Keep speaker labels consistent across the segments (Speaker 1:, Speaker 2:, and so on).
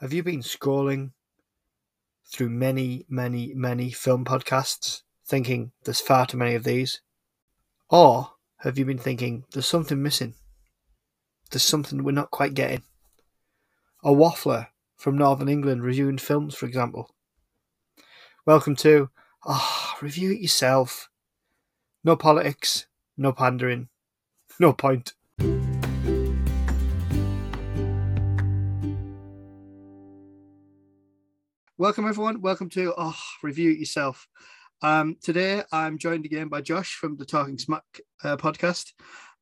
Speaker 1: Have you been scrolling through many, many, many film podcasts thinking there's far too many of these? Or have you been thinking there's something missing? There's something we're not quite getting? A waffler from Northern England reviewing films, for example. Welcome to Ah, oh, Review It Yourself. No politics, no pandering, no point. Welcome, everyone. Welcome to oh, Review It Yourself. Um, today, I'm joined again by Josh from the Talking Smack uh, podcast.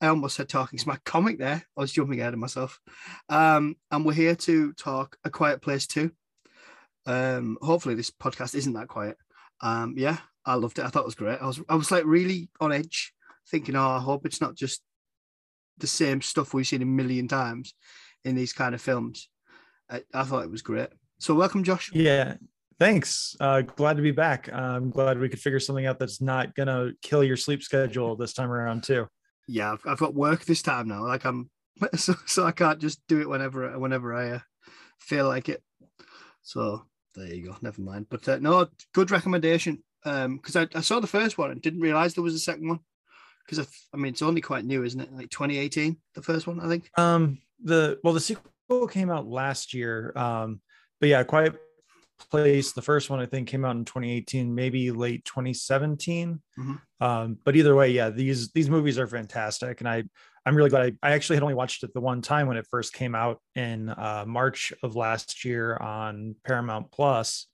Speaker 1: I almost said Talking Smack comic there. I was jumping ahead of myself. Um, and we're here to talk A Quiet Place too. Um, hopefully, this podcast isn't that quiet. Um, yeah, I loved it. I thought it was great. I was, I was like really on edge, thinking, oh, I hope it's not just the same stuff we've seen a million times in these kind of films. I, I thought it was great. So welcome, Josh.
Speaker 2: Yeah, thanks. Uh, glad to be back. I'm glad we could figure something out that's not gonna kill your sleep schedule this time around too.
Speaker 1: Yeah, I've, I've got work this time now. Like I'm, so, so I can't just do it whenever whenever I uh, feel like it. So there you go. Never mind. But uh, no, good recommendation. Um, because I, I saw the first one and didn't realize there was a second one. Because I, I mean, it's only quite new, isn't it? Like 2018, the first one, I think.
Speaker 2: Um, the well, the sequel came out last year. Um, but yeah, Quiet Place, the first one I think came out in 2018, maybe late 2017. Mm-hmm. Um, but either way, yeah, these these movies are fantastic, and I I'm really glad I, I actually had only watched it the one time when it first came out in uh, March of last year on Paramount Plus.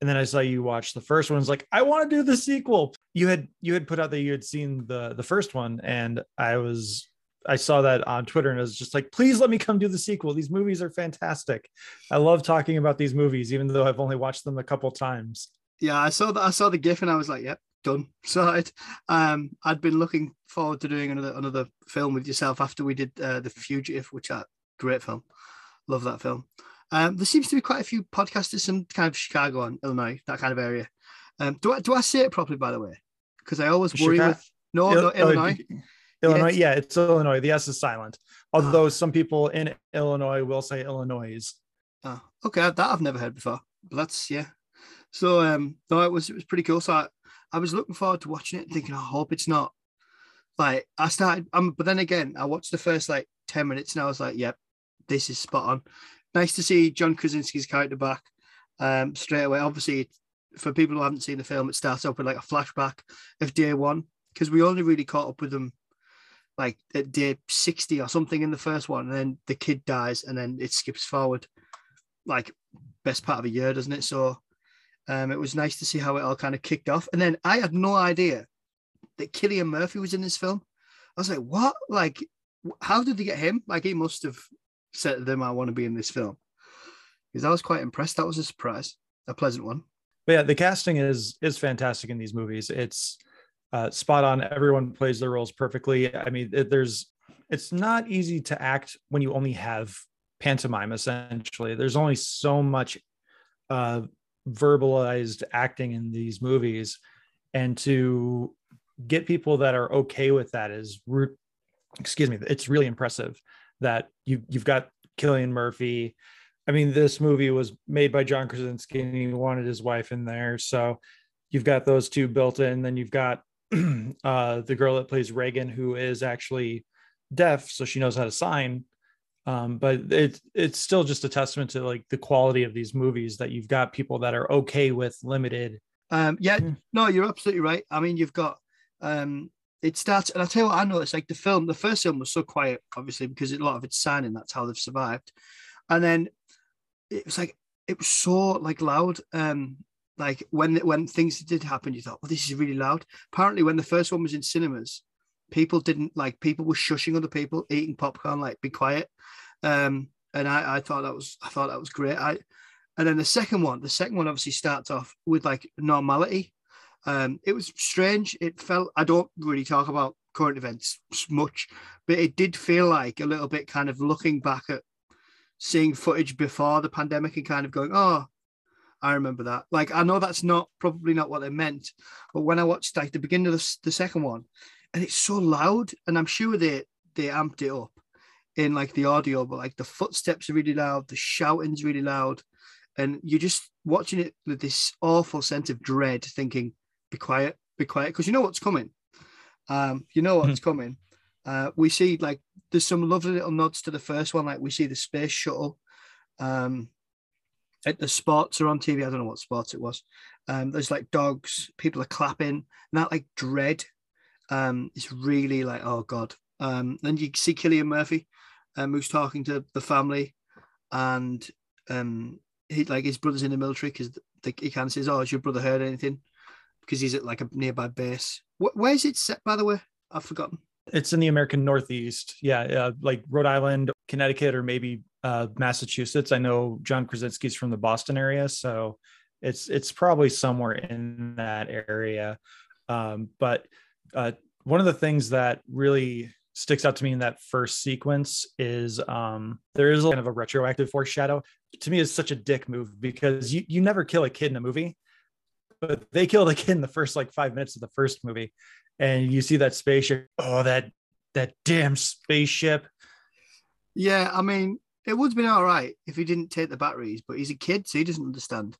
Speaker 2: And then I saw you watch the first one. I was like, I want to do the sequel. You had you had put out that you had seen the the first one, and I was I saw that on Twitter and it was just like, please let me come do the sequel. These movies are fantastic. I love talking about these movies, even though I've only watched them a couple times.
Speaker 1: Yeah, I saw that. I saw the GIF and I was like, yep, done. So um, I'd been looking forward to doing another another film with yourself after we did uh, the Fugitive, which are great film. Love that film. Um, there seems to be quite a few podcasters in kind of Chicago and Illinois, that kind of area. Um, do I do I say it properly, by the way? Because I always worry Chicago? with no, no Illinois.
Speaker 2: Illinois, yes. yeah, it's Illinois. The S is silent. Although some people in Illinois will say Illinois.
Speaker 1: Oh, okay, that I've never heard before. But that's yeah. So um, no, it was it was pretty cool. So I, I was looking forward to watching it, thinking, I hope it's not like I started. Um, but then again, I watched the first like ten minutes, and I was like, yep, this is spot on. Nice to see John Krasinski's character back um, straight away. Obviously, for people who haven't seen the film, it starts off with like a flashback of day one because we only really caught up with them like at day 60 or something in the first one, and then the kid dies, and then it skips forward like best part of a year, doesn't it? So um, it was nice to see how it all kind of kicked off. And then I had no idea that Cillian Murphy was in this film. I was like, what? Like, how did they get him? Like, he must have said to them, I want to be in this film. Because I was quite impressed. That was a surprise, a pleasant one.
Speaker 2: But yeah, the casting is is fantastic in these movies. It's uh, spot on. Everyone plays their roles perfectly. I mean, it, there's it's not easy to act when you only have pantomime. Essentially, there's only so much uh, verbalized acting in these movies, and to get people that are okay with that is, excuse me, it's really impressive that you you've got Cillian Murphy. I mean, this movie was made by John Krasinski, and he wanted his wife in there, so you've got those two built in. Then you've got uh, the girl that plays Regan, who is actually deaf, so she knows how to sign. Um, but it, it's still just a testament to like the quality of these movies that you've got people that are okay with limited.
Speaker 1: Um, yeah, hmm. no, you're absolutely right. I mean, you've got um, it starts, and I tell you what, I noticed like the film, the first film was so quiet, obviously, because a lot of it's signing. That's how they've survived, and then it was like it was so like loud. Um, like when when things did happen, you thought, "Well, this is really loud." Apparently, when the first one was in cinemas, people didn't like people were shushing other people, eating popcorn, like be quiet. Um, and I, I thought that was I thought that was great. I and then the second one, the second one obviously starts off with like normality. Um, it was strange. It felt I don't really talk about current events much, but it did feel like a little bit kind of looking back at seeing footage before the pandemic and kind of going, oh, I remember that. Like, I know that's not probably not what they meant, but when I watched like the beginning of the, the second one, and it's so loud, and I'm sure they they amped it up. in like the audio, but like the footsteps are really loud, the shouting's really loud, and you're just watching it with this awful sense of dread, thinking, "Be quiet, be quiet," because you know what's coming. Um, you know what's coming. Uh, we see like there's some lovely little nods to the first one, like we see the space shuttle. Um, at the sports are on TV. I don't know what sports it was. Um, there's like dogs, people are clapping, and that like dread. Um, it's really like, oh god. Um, then you see Cillian Murphy, um, who's talking to the family, and um, he like his brother's in the military because he kind of says, "Oh, has your brother heard anything?" Because he's at like a nearby base. Wh- where is it set, by the way? I've forgotten.
Speaker 2: It's in the American Northeast. Yeah, uh, like Rhode Island, Connecticut, or maybe uh, Massachusetts. I know John Krasinski's from the Boston area, so it's it's probably somewhere in that area. Um, but uh, one of the things that really sticks out to me in that first sequence is um, there is kind of a retroactive foreshadow. To me, is such a dick move because you you never kill a kid in a movie, but they killed a kid in the first like five minutes of the first movie, and you see that spaceship. Oh, that that damn spaceship.
Speaker 1: Yeah, I mean, it would have been all right if he didn't take the batteries, but he's a kid, so he doesn't understand.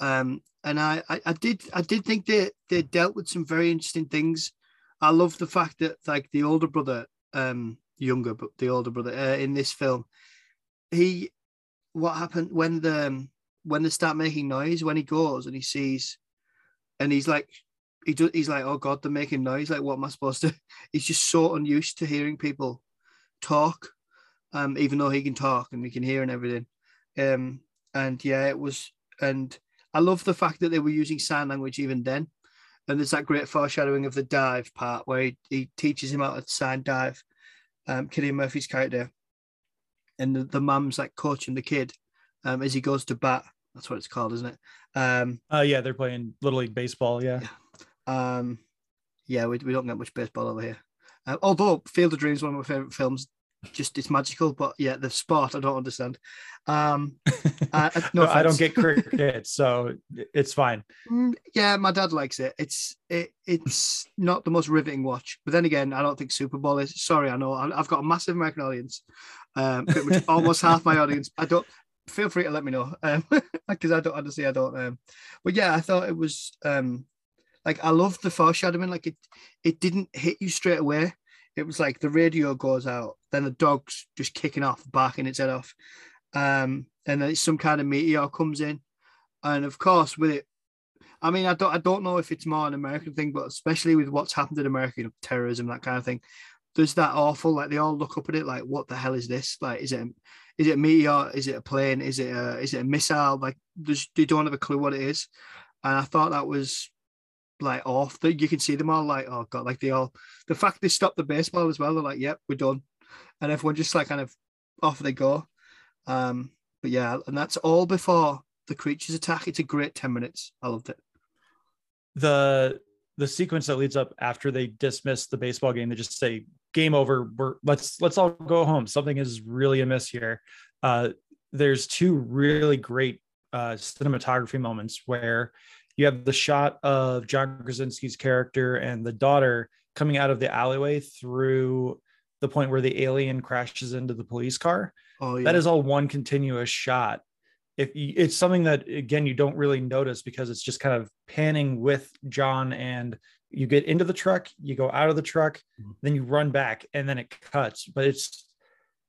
Speaker 1: Um, and I, I, I did, I did think they they dealt with some very interesting things. I love the fact that like the older brother, um, younger, but the older brother uh, in this film, he, what happened when the um, when they start making noise when he goes and he sees, and he's like, he do, he's like, oh god, they're making noise. Like, what am I supposed to? He's just so unused to hearing people talk um, even though he can talk and we can hear and everything. Um, and yeah, it was, and I love the fact that they were using sign language even then. And there's that great foreshadowing of the dive part where he, he teaches him how to sign dive, um, Cillian Murphy's character. And the, the mum's like coaching the kid um, as he goes to bat. That's what it's called, isn't it? Um,
Speaker 2: uh, yeah, they're playing Little League Baseball. Yeah.
Speaker 1: Um, yeah, we, we don't get much baseball over here. Uh, although Field of Dreams is one of my favorite films just it's magical. But yeah, the sport I don't understand. Um,
Speaker 2: uh, no, no I don't get cricket, so it's fine.
Speaker 1: Mm, yeah, my dad likes it. It's it, it's not the most riveting watch, but then again, I don't think Super Bowl is. Sorry, I know I've got a massive American audience, um, almost half my audience. I don't. Feel free to let me know, because um, I don't honestly I don't. Um, but yeah, I thought it was um, like I love the foreshadowing. Like it, it didn't hit you straight away it was like the radio goes out, then the dog's just kicking off, barking its head off. Um, and then some kind of meteor comes in. And of course, with it, I mean, I don't I don't know if it's more an American thing, but especially with what's happened in America, you know, terrorism, that kind of thing. There's that awful, like they all look up at it like, what the hell is this? Like, is it, is it a meteor? Is it a plane? Is it a is it a missile? Like, they don't have a clue what it is. And I thought that was like off. That you can see them all like, oh god, like they all. The fact they stopped the baseball as well, they're like, yep, we're done, and everyone just like kind of off they go. Um, but yeah, and that's all before the creatures attack. It's a great ten minutes. I loved it.
Speaker 2: The the sequence that leads up after they dismiss the baseball game, they just say game over. We're let's let's all go home. Something is really amiss here. Uh, there's two really great uh, cinematography moments where you have the shot of John Krasinski's character and the daughter coming out of the alleyway through the point where the alien crashes into the police car. Oh, yeah. That is all one continuous shot. If you, it's something that again you don't really notice because it's just kind of panning with John and you get into the truck, you go out of the truck, mm-hmm. then you run back and then it cuts. But it's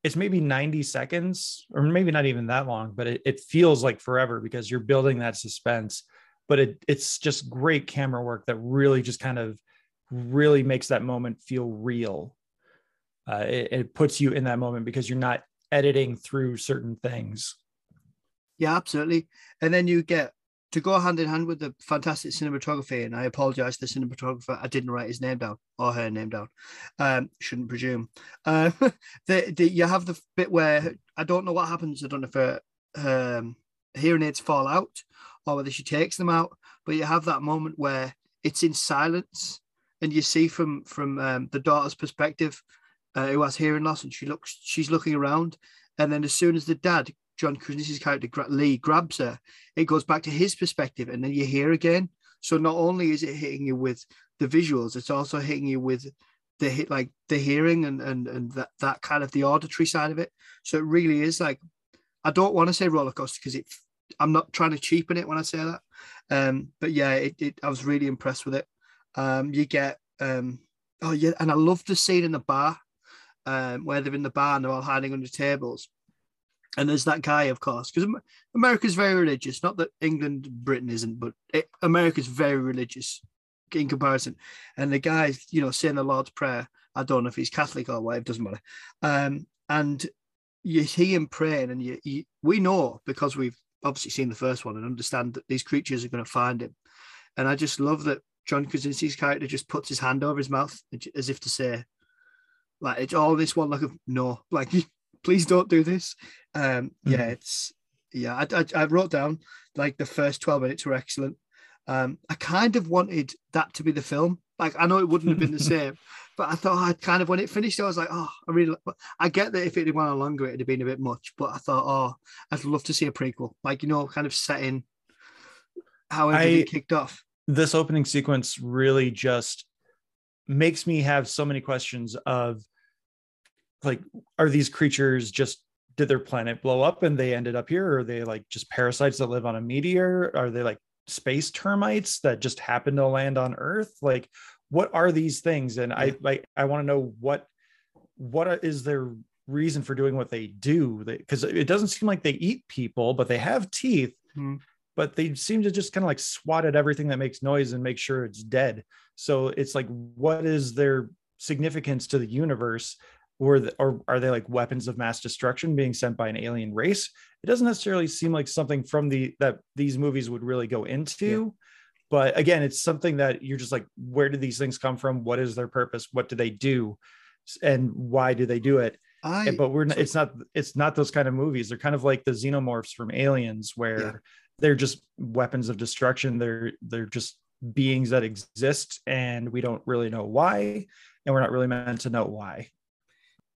Speaker 2: it's maybe 90 seconds or maybe not even that long, but it, it feels like forever because you're building that suspense but it, it's just great camera work that really just kind of really makes that moment feel real. Uh, it, it puts you in that moment because you're not editing through certain things.
Speaker 1: Yeah, absolutely. And then you get to go hand in hand with the fantastic cinematography. And I apologize to the cinematographer, I didn't write his name down or her name down. Um, shouldn't presume. Uh, the, the, you have the bit where I don't know what happens. I don't know if her, um, hearing aids fall out or whether she takes them out. But you have that moment where it's in silence, and you see from from um, the daughter's perspective, uh, who has hearing loss, and she looks, she's looking around, and then as soon as the dad, John Krasinski's character Lee, grabs her, it goes back to his perspective, and then you hear again. So not only is it hitting you with the visuals, it's also hitting you with the hit like the hearing and and and that that kind of the auditory side of it. So it really is like I don't want to say roller coaster because it I'm not trying to cheapen it when I say that. Um, but yeah, it, it I was really impressed with it. Um, you get um, oh yeah, and I love the scene in the bar um, where they're in the bar and they're all hiding under tables. And there's that guy, of course, because America's very religious. Not that England, Britain isn't, but it, America's very religious in comparison. And the guy's, you know, saying the Lord's Prayer. I don't know if he's Catholic or what, it doesn't matter. Um, and you see him praying, and you, you, we know because we've obviously seen the first one and understand that these creatures are going to find him. And I just love that John Krasinski's character just puts his hand over his mouth as if to say, like, it's all this one, like, no, like, please don't do this. Um, mm-hmm. yeah, it's, yeah, I, I, I, wrote down like the first 12 minutes were excellent. Um, I kind of wanted that to be the film. Like, I know it wouldn't have been the same, but I thought I kind of, when it finished, I was like, oh, I really, I get that if it had gone on longer, it'd have been a bit much, but I thought, oh, I'd love to see a prequel, like, you know, kind of setting how everything I, kicked off.
Speaker 2: this opening sequence really just makes me have so many questions of like are these creatures just did their planet blow up and they ended up here? Or are they like just parasites that live on a meteor? Are they like space termites that just happen to land on earth? Like what are these things and i like i want to know what what is their reason for doing what they do because it doesn't seem like they eat people but they have teeth mm-hmm but they seem to just kind of like swat at everything that makes noise and make sure it's dead. So it's like, what is their significance to the universe? Or, the, or are they like weapons of mass destruction being sent by an alien race? It doesn't necessarily seem like something from the that these movies would really go into. Yeah. But again, it's something that you're just like, where do these things come from? What is their purpose? What do they do? And why do they do it? I, but we're not, it's not it's not those kind of movies. They're kind of like the xenomorphs from Aliens, where yeah they're just weapons of destruction they're they're just beings that exist and we don't really know why and we're not really meant to know why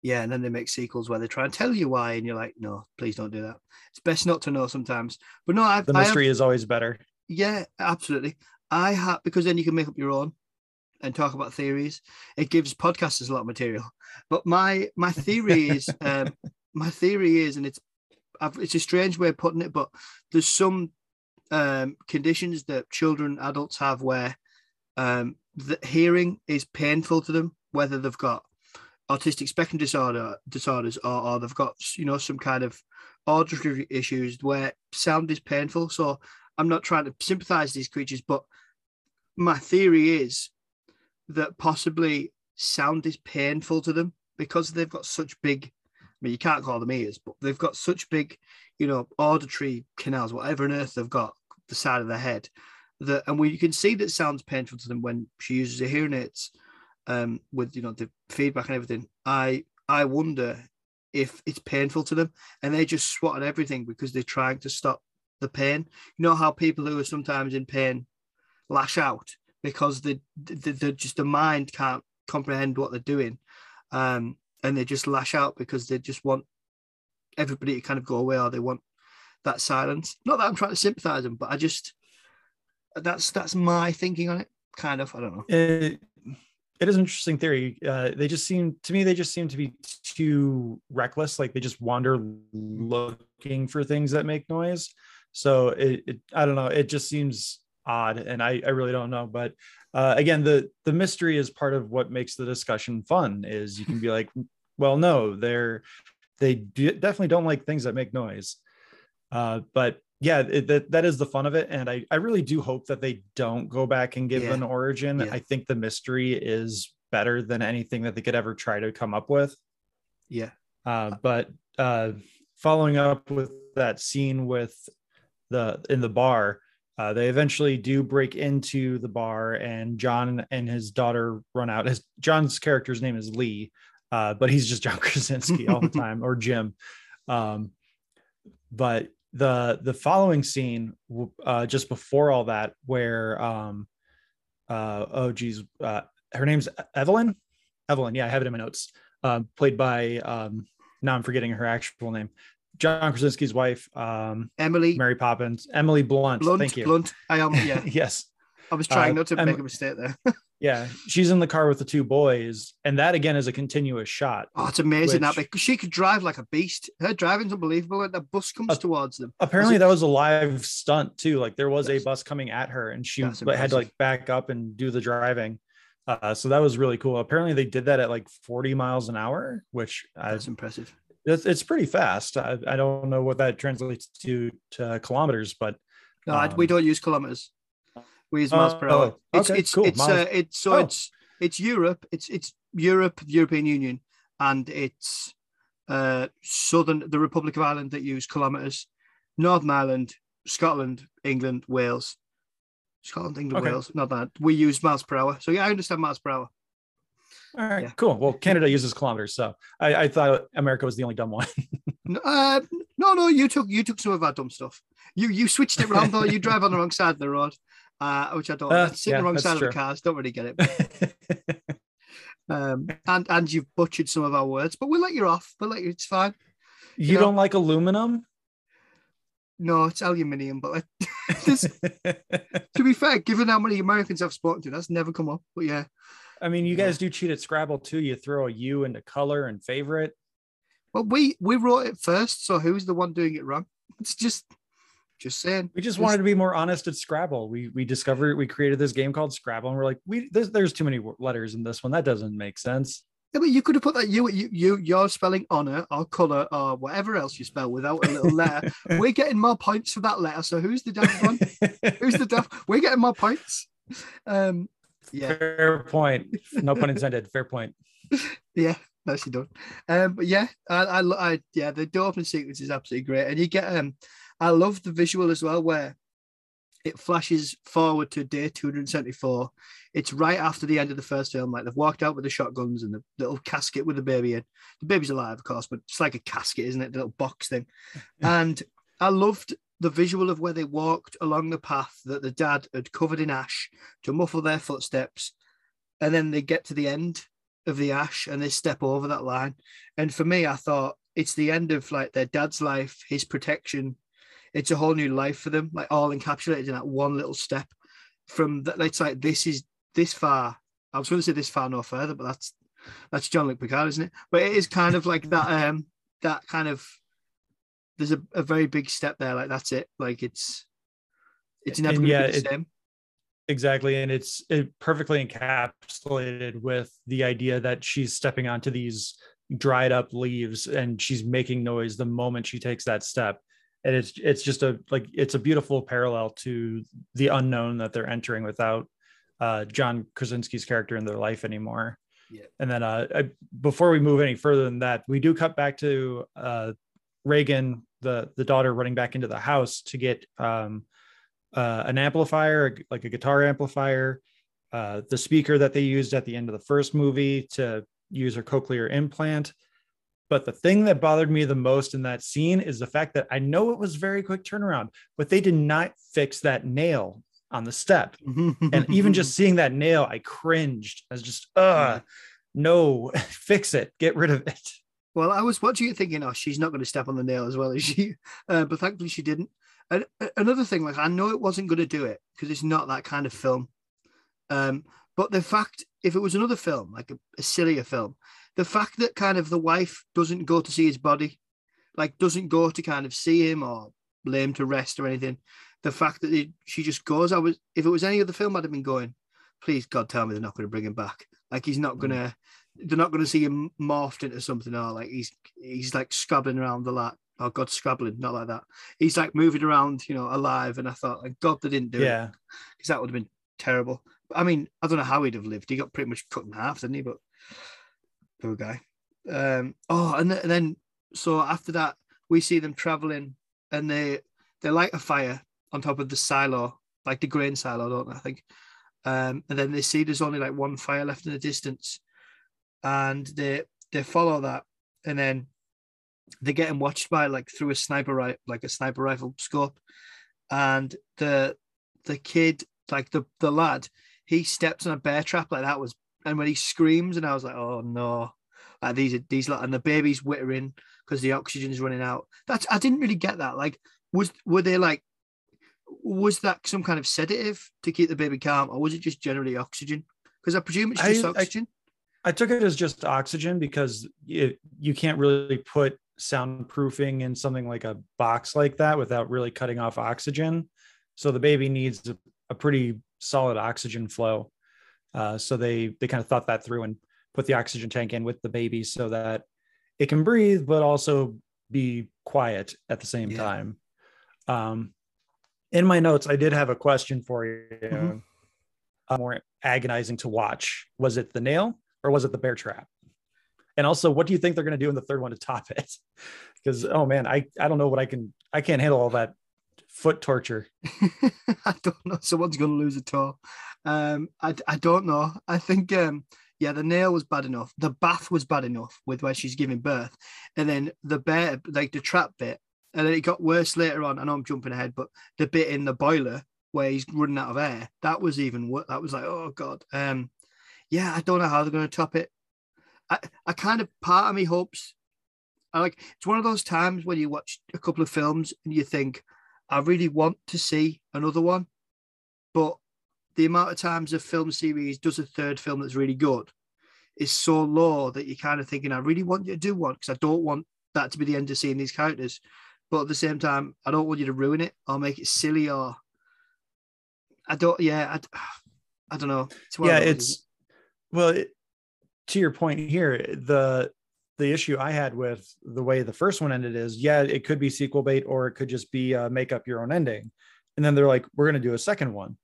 Speaker 1: yeah and then they make sequels where they try and tell you why and you're like no please don't do that it's best not to know sometimes but no I've,
Speaker 2: the mystery
Speaker 1: have,
Speaker 2: is always better
Speaker 1: yeah absolutely. I have because then you can make up your own and talk about theories. It gives podcasters a lot of material. But my my theory is um my theory is and it's I've, it's a strange way of putting it, but there's some um, conditions that children, adults have where um, the hearing is painful to them, whether they've got autistic spectrum disorder disorders or, or they've got you know some kind of auditory issues where sound is painful. So I'm not trying to sympathize these creatures, but my theory is that possibly sound is painful to them because they've got such big I mean, you can't call them ears, but they've got such big, you know, auditory canals, whatever on earth they've got, the side of the head, that, and we you can see that sounds painful to them when she uses her hearing aids, um, with you know the feedback and everything. I I wonder if it's painful to them, and they just swat at everything because they're trying to stop the pain. You know how people who are sometimes in pain lash out because the the just the mind can't comprehend what they're doing. Um, and they just lash out because they just want everybody to kind of go away or they want that silence. Not that I'm trying to sympathize them, but I just that's that's my thinking on it. Kind of, I don't know.
Speaker 2: It, it is an interesting theory. Uh, they just seem to me they just seem to be too reckless. Like they just wander looking for things that make noise. So it, it I don't know. It just seems odd, and I I really don't know. But uh, again, the the mystery is part of what makes the discussion fun. Is you can be like, well, no, they're they definitely don't like things that make noise. Uh, but yeah, it, that that is the fun of it, and I I really do hope that they don't go back and give yeah. an origin. Yeah. I think the mystery is better than anything that they could ever try to come up with.
Speaker 1: Yeah.
Speaker 2: Uh, but uh, following up with that scene with the in the bar, uh, they eventually do break into the bar, and John and his daughter run out. His John's character's name is Lee, uh, but he's just John Krasinski all the time, or Jim. Um, but the the following scene, uh, just before all that, where um, uh, oh geez, uh, her name's Evelyn. Evelyn, yeah, I have it in my notes. Uh, played by um, now I'm forgetting her actual name. John Krasinski's wife, um,
Speaker 1: Emily,
Speaker 2: Mary Poppins, Emily Blunt.
Speaker 1: Blunt
Speaker 2: thank you.
Speaker 1: Blunt. I am. Yeah.
Speaker 2: yes.
Speaker 1: I was trying uh, not to make a mistake there.
Speaker 2: Yeah, she's in the car with the two boys, and that again is a continuous shot.
Speaker 1: Oh, it's amazing that because she could drive like a beast. Her driving's unbelievable. Like the bus comes
Speaker 2: Uh,
Speaker 1: towards them.
Speaker 2: Apparently, that was a live stunt too. Like there was a bus coming at her, and she
Speaker 1: That's
Speaker 2: had to like back up and do the driving. Uh, so that was really cool. Apparently, they did that at like 40 miles an hour, which I,
Speaker 1: That's impressive.
Speaker 2: It's, it's pretty fast. I, I don't know what that translates to to kilometers, but
Speaker 1: No, we
Speaker 2: Um,
Speaker 1: don't use kilometers. We use miles per
Speaker 2: oh,
Speaker 1: hour. It's
Speaker 2: okay,
Speaker 1: it's
Speaker 2: cool.
Speaker 1: it's uh, it's so
Speaker 2: Oh.
Speaker 1: it's it's Europe. It's it's Europe, the European Union, and it's uh southern the Republic of Ireland that use kilometers. Northern Ireland, Scotland, England, Wales. Scotland, England,
Speaker 2: Okay.
Speaker 1: Wales. Not that we use miles per hour. So yeah, I understand miles per hour.
Speaker 2: All right,
Speaker 1: Yeah.
Speaker 2: cool. Well, Canada uses kilometers, so I, I thought America was the only dumb one.
Speaker 1: Uh, no, no, you took you took some of our dumb stuff. You you switched it around though. You drive on the wrong side of the road, uh, which I don't.
Speaker 2: Uh,
Speaker 1: sit
Speaker 2: yeah,
Speaker 1: on the wrong side
Speaker 2: true.
Speaker 1: of the cars. Don't really get it. Um, and and you've butchered some of our words, but we'll let you off. We'll let you. It's fine.
Speaker 2: you
Speaker 1: know-
Speaker 2: don't like aluminum?
Speaker 1: No, it's aluminium. But like, to be fair, given how many Americans I've spoken to, that's never come up. But yeah,
Speaker 2: I mean, you guys do cheat at Scrabble too. You throw a U into color and favorite.
Speaker 1: well, we we wrote it first, so who's the one doing it wrong? It's just just saying.
Speaker 2: We just
Speaker 1: Just-
Speaker 2: wanted to be more honest at Scrabble. We we discovered we created this game called Scrabble, and we're like, we there's, there's too many letters in this one. That doesn't make sense.
Speaker 1: Yeah, but you could have put that you you you you're spelling honor or color or whatever else you spell without a little letter. We're getting more points for that letter. So who's the daft one? Who's the daft? We're getting more points. Um, yeah,
Speaker 2: Fair point. No pun intended. Fair point.
Speaker 1: yeah, nicely done. Um, but yeah, I, I, I, yeah, the door opening sequence is absolutely great, and you get um, I love the visual as well where it flashes forward to day 274. It's right after the end of the first film. Like they've walked out with the shotguns and the little casket with the baby in. The baby's alive, of course, but it's like a casket, isn't it? The little box thing. and I loved the visual of where they walked along the path that the dad had covered in ash to muffle their footsteps. And then they get to the end of the ash and they step over that line. And for me, I thought it's the end of like their dad's life, his protection. It's a whole new life for them, like all encapsulated in that one little step. From that, it's like this is this far. I was going to say this far no further, but that's that's Jean-Luc Picard, isn't it? But it is kind of like that. Um, that kind of there's a, a very big step there. Like that's it. Like it's it's never
Speaker 2: And
Speaker 1: going to
Speaker 2: yeah,
Speaker 1: be the
Speaker 2: it-
Speaker 1: same.
Speaker 2: Exactly. And it's it perfectly encapsulated with the idea that she's stepping onto these dried up leaves and she's making noise the moment she takes that step. And it's it's just a like it's a beautiful parallel to the unknown that they're entering without uh, John Krasinski's character in their life anymore.
Speaker 1: Yeah.
Speaker 2: And then uh, I, before we move any further than that, we do cut back to uh, Regan, the the daughter, running back into the house to get um, uh, an amplifier, like a guitar amplifier, uh, the speaker that they used at the end of the first movie to use her cochlear implant. But the thing that bothered me the most in that scene is the fact that I know it was very quick turnaround, but they did not fix that nail on the step. And even just seeing that nail, I cringed. I was just, uh, no, fix it, get rid of it.
Speaker 1: Well, I was watching it thinking, oh, she's not going to step on the nail as well as she, uh, but thankfully she didn't. And uh, another thing, like I know it wasn't going to do it because it's not that kind of film. Um, but the fact, if it was another film, like a, a sillier film, the fact that kind of the wife doesn't go to see his body, like doesn't go to kind of see him or lay him to rest or anything, the fact that it, she just goes, I was, if it was any other film, I'd have been going, please God, tell me they're not going to bring him back. Like he's not going to, they're not going to see him morphed into something or like he's he's like scrabbling around a lot. Oh God, scrabbling, not like that. He's like moving around, you know, alive. And I thought, like, God, they didn't do it
Speaker 2: Yeah.
Speaker 1: because that would have been terrible. I mean, I don't know how he'd have lived. He got pretty much cut in half, didn't he? But poor guy. Um, oh, and, th- and then so after that, we see them traveling, and they they light a fire on top of the silo, like the grain silo, don't they? I think. Um, and then they see there's only like one fire left in the distance, and they they follow that, and then they're getting watched by like through a sniper rifle, like a sniper rifle scope, and the the kid, like the the lad, he steps on a bear trap like that was, and when he screams, and I was like, oh no, like these are these like, and the baby's wittering because the oxygen's running out. That's I didn't really get that. Like, was were they like, was that some kind of sedative to keep the baby calm, or was it just generally oxygen? Because I presume it's just
Speaker 2: I-
Speaker 1: oxygen.
Speaker 2: I took it as just oxygen because it, you can't really put soundproofing in something like a box like that without really cutting off oxygen. So the baby needs a, a pretty solid oxygen flow. Uh, so they they kind of thought that through and put the oxygen tank in with the baby so that it can breathe but also be quiet at the same
Speaker 1: Yeah.
Speaker 2: time. Um, in my notes, I did have a question for you.
Speaker 1: Mhm.
Speaker 2: Uh, more agonizing to watch. Was it the nail or was it the bear trap? And also, what do you think they're going to do in the third one to top it? Because oh man, I I don't know what I can. I can't handle all that foot torture.
Speaker 1: I don't know. Someone's going to lose a toe. Um, I, I don't know. I think, um, yeah, the nail was bad enough. The bath was bad enough with where she's giving birth. And then the bear, like the trap bit. And then it got worse later on. I know I'm jumping ahead, but the bit in the boiler where he's running out of air, that was even worse. That was like, oh God. Um, yeah, I don't know how they're going to top it. I, I kind of, part of me hopes, I like, it's one of those times when you watch a couple of films and you think, I really want to see another one, but the amount of times a film series does a third film that's really good is so low that you're kind of thinking, I really want you to do one because I don't want that to be the end of seeing these characters. But at the same time, I don't want you to ruin it or make it silly or I don't, yeah, I, I don't know. It's one of
Speaker 2: yeah,
Speaker 1: those,
Speaker 2: it's well. It, to your point here, the the issue I had with the way the first one ended is, yeah, it could be sequel bait or it could just be uh, make up your own ending. And then they're like, we're going to do a second one.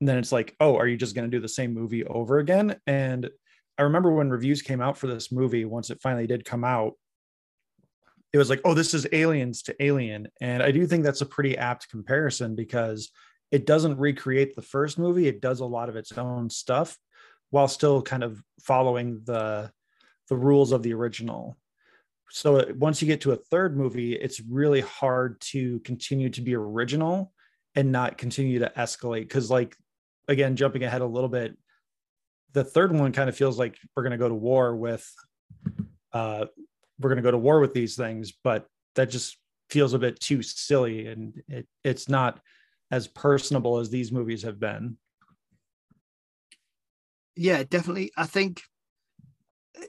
Speaker 2: And then it's like, oh, are you just going to do the same movie over again? And I remember when reviews came out for this movie, once it finally did come out, it was like, oh, this is aliens to alien. And I do think that's a pretty apt comparison because it doesn't recreate the first movie, it does a lot of its own stuff while still kind of following the the rules of the original. So once you get to a third movie, it's really hard to continue to be original and not continue to escalate. Because, like, again, jumping ahead a little bit, the third one kind of feels like we're going to go to war with, uh, we're going to go to war with these things, but that just feels a bit too silly, and it, it's not as personable as these movies have been.
Speaker 1: Yeah, definitely. I think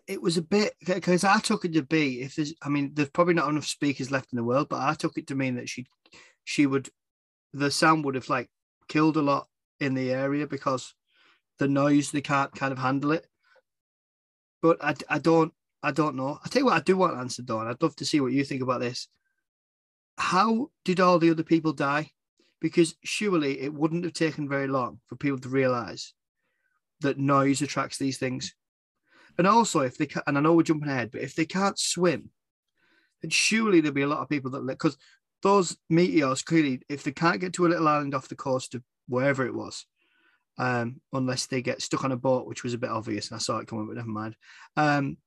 Speaker 1: it was a bit because I took it to be if there's, I mean, there's probably not enough speakers left in the world, but I took it to mean that she, she would, the sound would have like killed a lot in the area because the noise they can't kind of handle it. But I, I don't, I don't know. I tell you what, I do want an answer, Dawn. I'd love to see what you think about this. How did all the other people die? Because surely it wouldn't have taken very long for people to realize that noise attracts these things. And also, if they can, and I know we're jumping ahead, but if they can't swim, then surely there'll be a lot of people that because those meteors clearly, if they can't get to a little island off the coast of wherever it was, um, unless they get stuck on a boat, which was a bit obvious, and I saw it coming, but never mind. Um,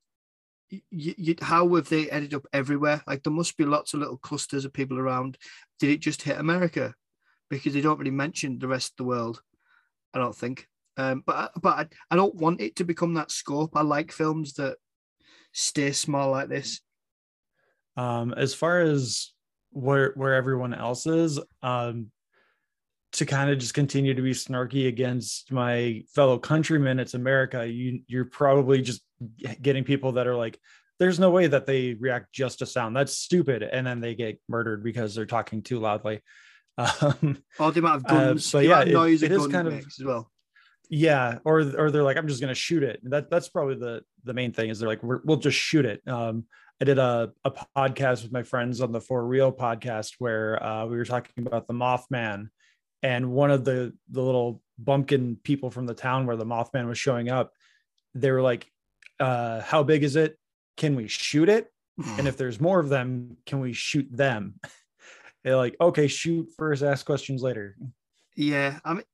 Speaker 1: you, you, how have they ended up everywhere? Like there must be lots of little clusters of people around. Did it just hit America? Because they don't really mention the rest of the world. I don't think. Um, but I- but I, I don't want it to become that scope. I like films that stay small like this.
Speaker 2: Um, as far as where where everyone else is, um, to kind of just continue to be snarky against my fellow countrymen, it's America. You you're probably just getting people that are like, there's no way that they react just to sound. That's stupid, and then they get murdered because they're talking too loudly. Um,
Speaker 1: Or the amount of
Speaker 2: Uh,
Speaker 1: guns,
Speaker 2: but yeah, it-
Speaker 1: noise
Speaker 2: it is kind of-
Speaker 1: as well.
Speaker 2: Yeah or or they're like i'm just gonna shoot it. That that's probably the the main thing is they're like We're, we'll just shoot it. Um i did a, a podcast with my friends on the for real podcast where uh we were talking about the mothman. And one of the the little bumpkin people from the town where the mothman was showing up they were like uh how big is it? Can we shoot it? And if there's more of them can we shoot them? They're like okay shoot first ask questions later.
Speaker 1: Yeah, I mean,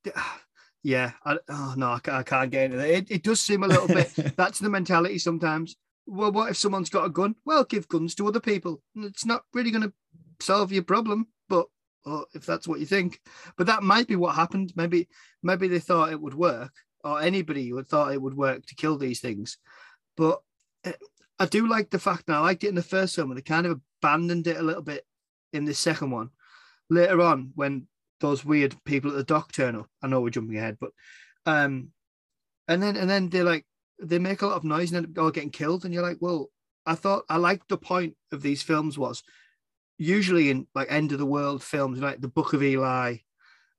Speaker 1: yeah. I, oh no, I can't, I can't get into that. It, it does seem a little bit. that's the mentality sometimes. Well, what if someone's got a gun? Well, give guns to other people. It's not really going to solve your problem, but or if that's what you think. But that might be what happened. Maybe, maybe they thought it would work, or anybody would thought it would work to kill these things. But eh, I do like the fact, and I liked it in the first one, but they kind of abandoned it a little bit in the second one. Later on, when those weird people at the dock turn up. I know we're jumping ahead, but um, and then and then they like they make a lot of noise and then all getting killed, and you're like, well, I thought I liked the point of these films was usually in like end of the world films, like the Book of Eli,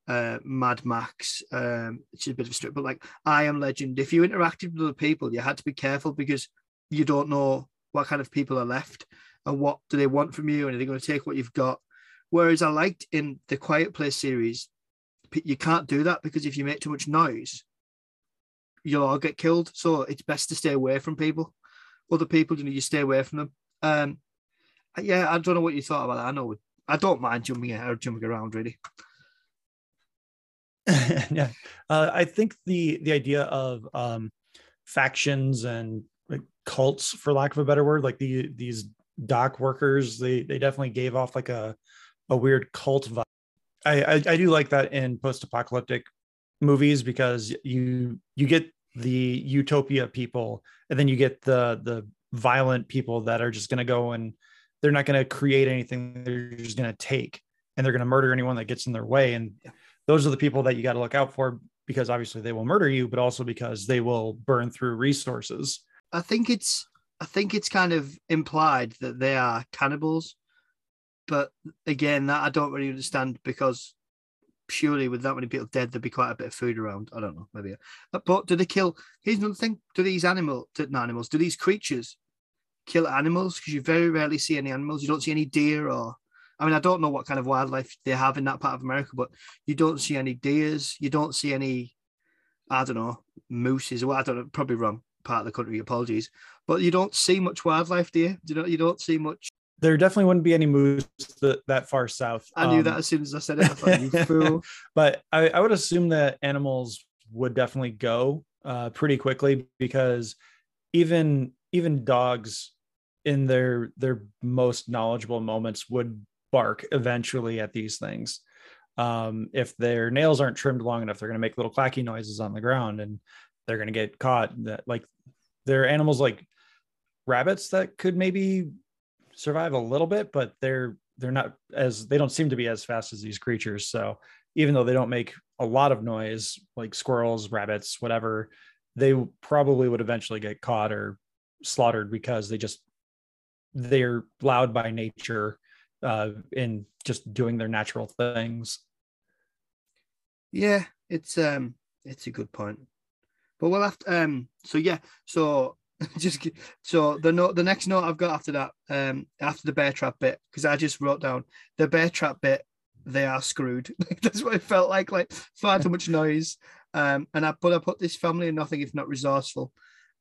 Speaker 1: uh, Mad Max, um, is a bit of a strip, but like I Am Legend. If you interacted with other people, you had to be careful because you don't know what kind of people are left and what do they want from you, and are they going to take what you've got? Whereas I liked in the Quiet Place series, you can't do that because if you make too much noise, you'll all get killed. So it's best to stay away from people. Other people, you know, you stay away from them. Um, yeah, I don't know what you thought about that. I know I don't mind jumping or jumping around really.
Speaker 2: yeah, uh, I think the the idea of um, factions and like cults, for lack of a better word, like the these dock workers, they they definitely gave off like a a weird cult vibe. I I, I do like that in post apocalyptic movies because you you get the utopia people and then you get the the violent people that are just going to go and they're not going to create anything they're just going to take and they're going to murder anyone that gets in their way. And those are the people that you got to look out for because obviously they will murder you but also because they will burn through resources.
Speaker 1: I think it's i think it's kind of implied that they are cannibals but again that i don't really understand because surely with that many people dead there'd be quite a bit of food around i don't know maybe uh, but do they kill here's another thing do these animal not animals do these creatures kill animals because you very rarely see any animals. You don't see any deer or I mean, I don't know what kind of wildlife they have in that part of America, but you don't see any deers. You don't see any, I don't know, mooses. Well, I don't know, probably wrong part of the country. Apologies, but you don't see much wildlife, do you? You know, you don't see much.
Speaker 2: There definitely wouldn't be any moose that, that far south.
Speaker 1: I knew um, that as soon as I said it. I thought, you fool.
Speaker 2: But I, I would assume that animals would definitely go uh, pretty quickly because even even dogs in their their most knowledgeable moments would bark eventually at these things um, if their nails aren't trimmed long enough they're going to make little clacky noises on the ground and they're going to get caught that like there are animals like rabbits that could maybe survive a little bit but they're they're not as they don't seem to be as fast as these creatures so even though they don't make a lot of noise like squirrels rabbits whatever they probably would eventually get caught or slaughtered because they just they're loud by nature uh, in just doing their natural things.
Speaker 1: Yeah, it's um, it's a good point. But we'll have to, um, so yeah, so just so the note, the next note I've got after that, um, after the bear trap bit, because I just wrote down the bear trap bit. They are screwed. That's what it felt like. Like far too much noise. Um, and I but I put this family in nothing if not resourceful.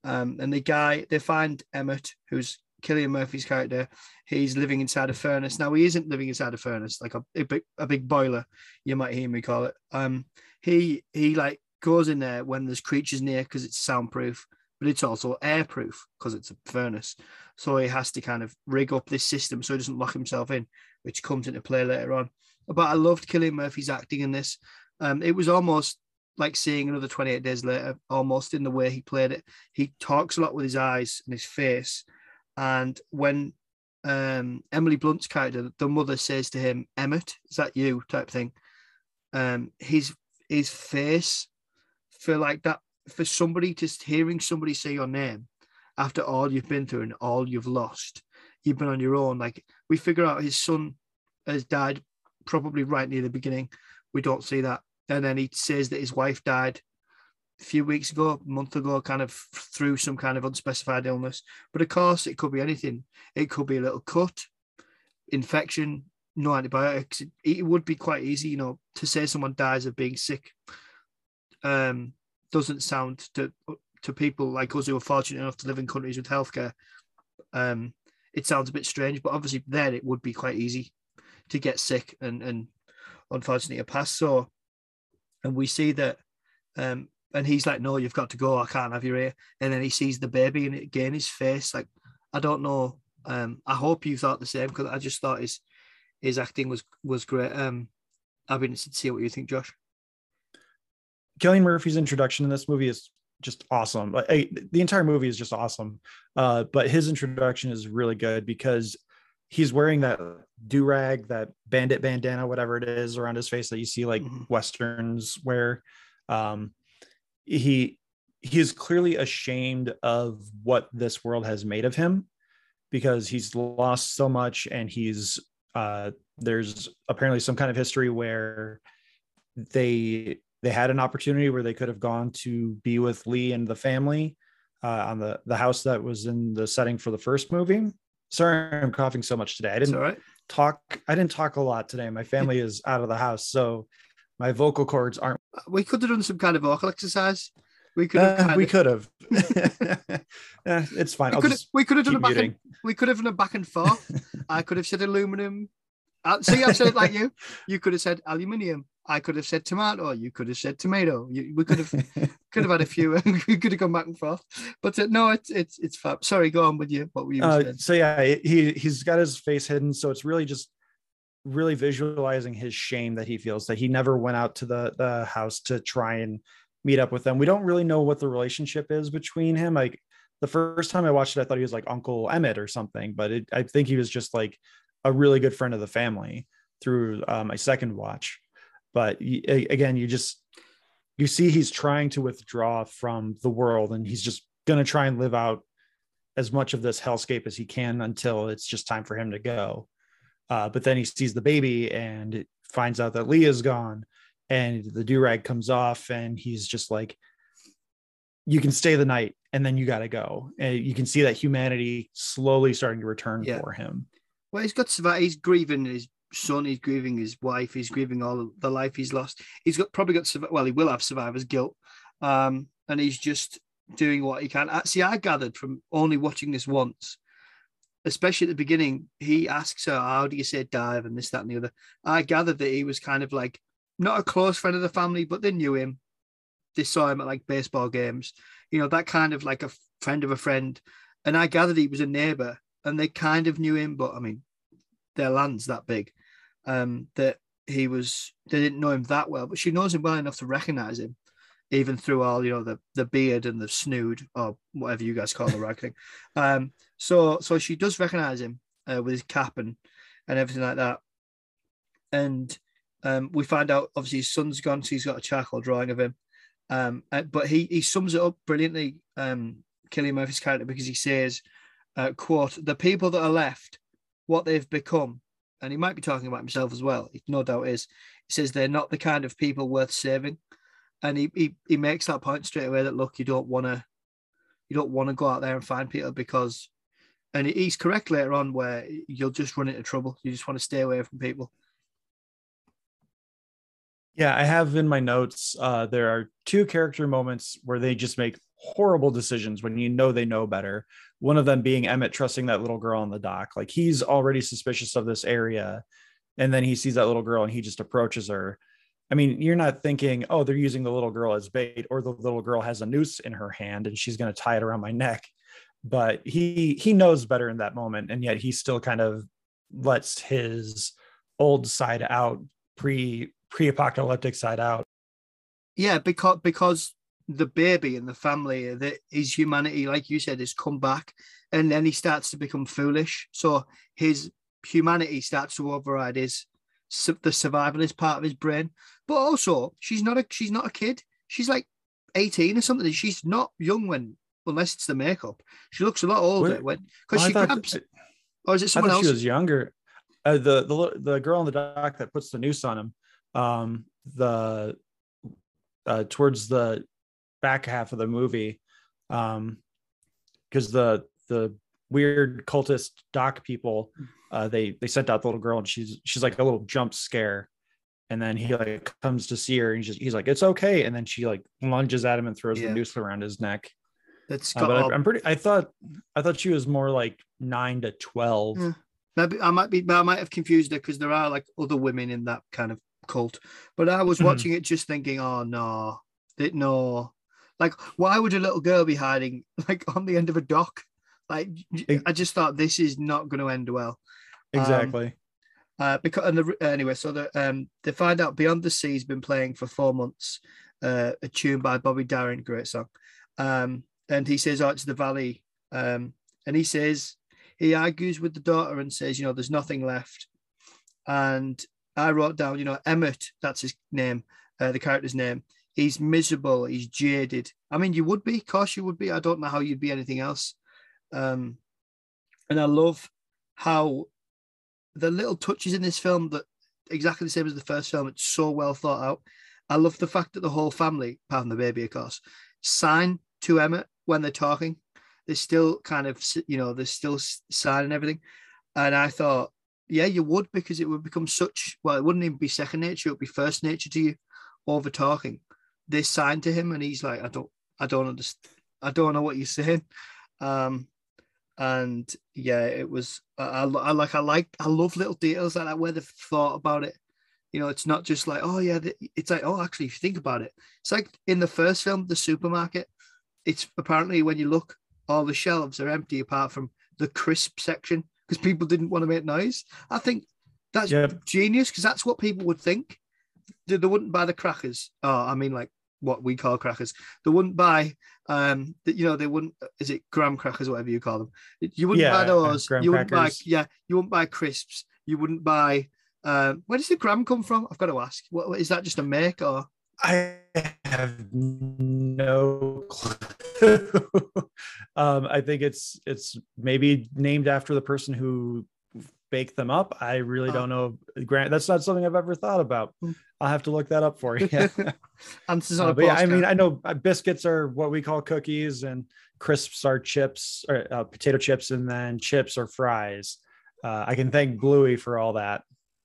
Speaker 1: Um, and the guy they find Emmett, who's Cillian Murphy's character, he's living inside a furnace. Now he isn't living inside a furnace, like a, a big a big boiler, you might hear me call it. Um, he he like goes in there when there's creatures near because it's soundproof, but it's also airproof because it's a furnace. So he has to kind of rig up this system so he doesn't lock himself in, which comes into play later on. But I loved Cillian Murphy's acting in this. Um, it was almost like seeing another 28 days later, almost in the way he played it. He talks a lot with his eyes and his face and when um, Emily Blunt's character, the mother says to him, "Emmett, is that you?" type thing. Um, his his face for like that for somebody just hearing somebody say your name after all you've been through and all you've lost, you've been on your own. Like we figure out his son has died probably right near the beginning. We don't see that, and then he says that his wife died a few weeks ago, a month ago, kind of through some kind of unspecified illness. But of course, it could be anything. It could be a little cut, infection, no antibiotics. It, it would be quite easy, you know, to say someone dies of being sick. Um, doesn't sound to to people like us who are fortunate enough to live in countries with healthcare. Um, it sounds a bit strange, but obviously then it would be quite easy to get sick and and unfortunately a pass. So, and we see that um, and he's like, "No, you've got to go. I can't have you here." And then he sees the baby, and again, his face, like, I don't know. Um, I hope you thought the same because I just thought his his acting was was great. Um, I've been interested to see what you think, Josh.
Speaker 2: Cillian Murphy's introduction in this movie is just awesome. Like, the entire movie is just awesome, uh, but his introduction is really good because he's wearing that do rag, that bandit bandana, whatever it is, around his face that you see like mm-hmm. westerns wear. Um, he he is clearly ashamed of what this world has made of him because he's lost so much and he's uh there's apparently some kind of history where they they had an opportunity where they could have gone to be with Lee and the family uh, on the the house that was in the setting for the first movie. Sorry, I'm coughing so much today. I didn't
Speaker 1: right.
Speaker 2: talk. I didn't talk a lot today. My family is out of the house, so my vocal cords aren't.
Speaker 1: We could have done some kind of vocal exercise. We could have.
Speaker 2: Uh, we
Speaker 1: of,
Speaker 2: could have. Eh, it's fine.
Speaker 1: we could have, we could have done a back and, we could have done a back and forth. I could have said aluminum. Uh, see, I've said it like you. You could have said aluminium. I could have said tomato. You could have said tomato. You, we could have could have had a few. we could have gone back and forth. But uh, no, it's it's it's fab. Sorry, go on with you. What were you
Speaker 2: Uh, so yeah, he he's got his face hidden, so it's really just really visualizing his shame that he feels that he never went out to the the house to try and meet up with them. We don't really know what the relationship is between him. Like the first time I watched it, I thought he was like Uncle Emmett or something, but it, I think he was just like a really good friend of the family through uh, my second watch. But again, you just you see he's trying to withdraw from the world, and he's just gonna try and live out as much of this hellscape as he can until it's just time for him to go. Uh, but then he sees the baby and finds out that Leah's gone, and the do rag comes off, and he's just like, "You can stay the night, and then you got to go." And you can see that humanity slowly starting to return
Speaker 1: Yeah.
Speaker 2: for him.
Speaker 1: Well, he's got survive. He's grieving his son. He's grieving his wife. He's grieving all the life he's lost. He's got probably got well, he will have survivor's guilt, um, and he's just doing what he can. See, I gathered from only watching this once, especially at the beginning. He asks her, "How do you say dive?" and this, that, and the other. I gathered that he was kind of like not a close friend of the family, but they knew him. They saw him at like baseball games, you know, that kind of like a friend of a friend. And I gathered he was a neighbor and they kind of knew him, but I mean, their land's that big um, that he was, they didn't know him that well, but she knows him well enough to recognize him, even through all, you know, the, the beard and the snood or whatever you guys call the rag thing. Um, so, so she does recognize him uh, with his cap and, and everything like that. And um, we find out obviously his son's gone, so he's got a charcoal drawing of him. Um, uh, but he he sums it up brilliantly, um, Cillian Murphy's character, because he says, uh, "quote The people that are left, what they've become, and he might be talking about himself as well. No doubt is. He says they're not the kind of people worth saving, and he he, he makes that point straight away that look, you don't want to, you don't want to go out there and find people because." And he's correct later on where you'll just run into trouble. You just want to stay away from people.
Speaker 2: Yeah, I have in my notes. Uh, there are two character moments where they just make horrible decisions when you know they know better. One of them being Emmett trusting that little girl on the dock. Like he's already suspicious of this area, and then he sees that little girl and he just approaches her. I mean, you're not thinking, oh, they're using the little girl as bait, or the little girl has a noose in her hand and she's going to tie it around my neck. But he he knows better in that moment, and yet he still kind of lets his old side out, pre pre-apocalyptic side out.
Speaker 1: Yeah, because because the baby and the family, that his humanity, like you said, has come back, and then he starts to become foolish. So his humanity starts to override his the survivalist part of his brain. But also, she's not a she's not a kid. She's like eighteen or something. She's not young when unless it's the makeup. She looks a lot older when because she
Speaker 2: thought-
Speaker 1: grabs. Or is it
Speaker 2: I
Speaker 1: someone
Speaker 2: thought
Speaker 1: else?
Speaker 2: she was younger. Uh, the the the girl on the dock that puts the noose on him, um, the uh, towards the back half of the movie, um, because the the weird cultist doc people, uh, they they sent out the little girl and she's she's like a little jump scare, and then he like comes to see her and he's just, he's like it's okay, and then she like lunges at him and throws
Speaker 1: Yeah.
Speaker 2: the noose around his neck.
Speaker 1: That's
Speaker 2: Uh, but I, I'm pretty. I thought I thought she was more like nine to twelve.
Speaker 1: Yeah. Maybe I might be, but I might have confused her because there are like other women in that kind of cult. But I was
Speaker 2: Mhm.
Speaker 1: watching it just thinking, oh no, no, like why would a little girl be hiding like on the end of a dock? Like I just thought this is not going to end well. Um,
Speaker 2: Exactly.
Speaker 1: Uh, because and the, anyway, so the, um, they find out Beyond the Sea's been playing for four months. Uh, a tune by Bobby Darin, great song. Um, and he says, "Oh, it's the Valley." Um, and he says he argues with the daughter and says, "You know, there's nothing left." And I wrote down, you know, Emmett, that's his name, uh, the character's name. He's miserable. He's jaded. I mean, you would be, of course, you would be. I don't know how you'd be anything else. Um, and I love how the little touches in this film that exactly the same as the first film. It's so well thought out. I love the fact that the whole family, apart from the baby, of course, sign to Emmett when they're talking. They're still kind of, you know, they're still signing everything. And I thought, yeah, you would because it would become such, well, it wouldn't even be second nature. It would be first nature to you over talking. They signed to him and he's like, I don't, I don't understand. I don't know what you're saying. Um, and yeah, it was, I, I like, I like, I love little details like that where they've thought about it. You know, it's not just like, oh yeah, it's like, oh, actually, if you think about it, it's like in the first film, the supermarket. It's apparently when you look, all the shelves are empty apart from the crisp section because people didn't want to make noise. I think that's yep. genius because that's what people would think. They, they wouldn't buy the crackers. Oh, I mean, like what we call crackers. They wouldn't buy, um, you know, they wouldn't. Is it graham crackers, or whatever you call them? You wouldn't yeah, buy those. You wouldn't crackers. buy, yeah, you wouldn't buy crisps. You wouldn't buy. Um, where does the gram come from? I've got to ask. What is that? Just a make or?
Speaker 2: I have no clue. um, I think it's it's maybe named after the person who baked them up. I really oh. don't know. Grant, that's not something I've ever thought about. I'll have to look that up for you. I'm Answers uh, yeah, I mean, I know uh, biscuits are what we call cookies, and crisps are chips or uh, potato chips, and then chips are fries. Uh, I can thank Bluey for all that.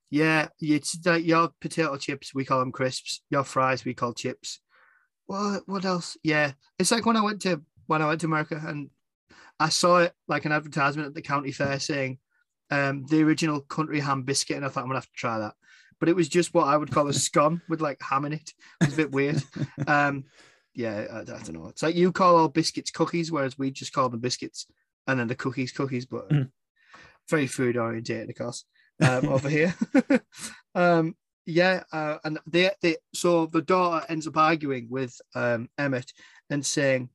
Speaker 1: Yeah, it's like your potato chips, we call them crisps. Your fries, we call chips. What what else? Yeah, it's like when I went to when I went to America and I saw it like an advertisement at the county fair saying um, the original country ham biscuit, and I thought I'm gonna have to try that. But it was just what I would call a scone with like ham in it. It was a bit weird. Um, yeah, I, I, don't know. It's like you call all biscuits cookies, whereas we just call them biscuits, and then the cookies cookies. But mm. very food oriented, of course um, over here. um, yeah, uh, and they, they so the daughter ends up arguing with um, Emmett and saying,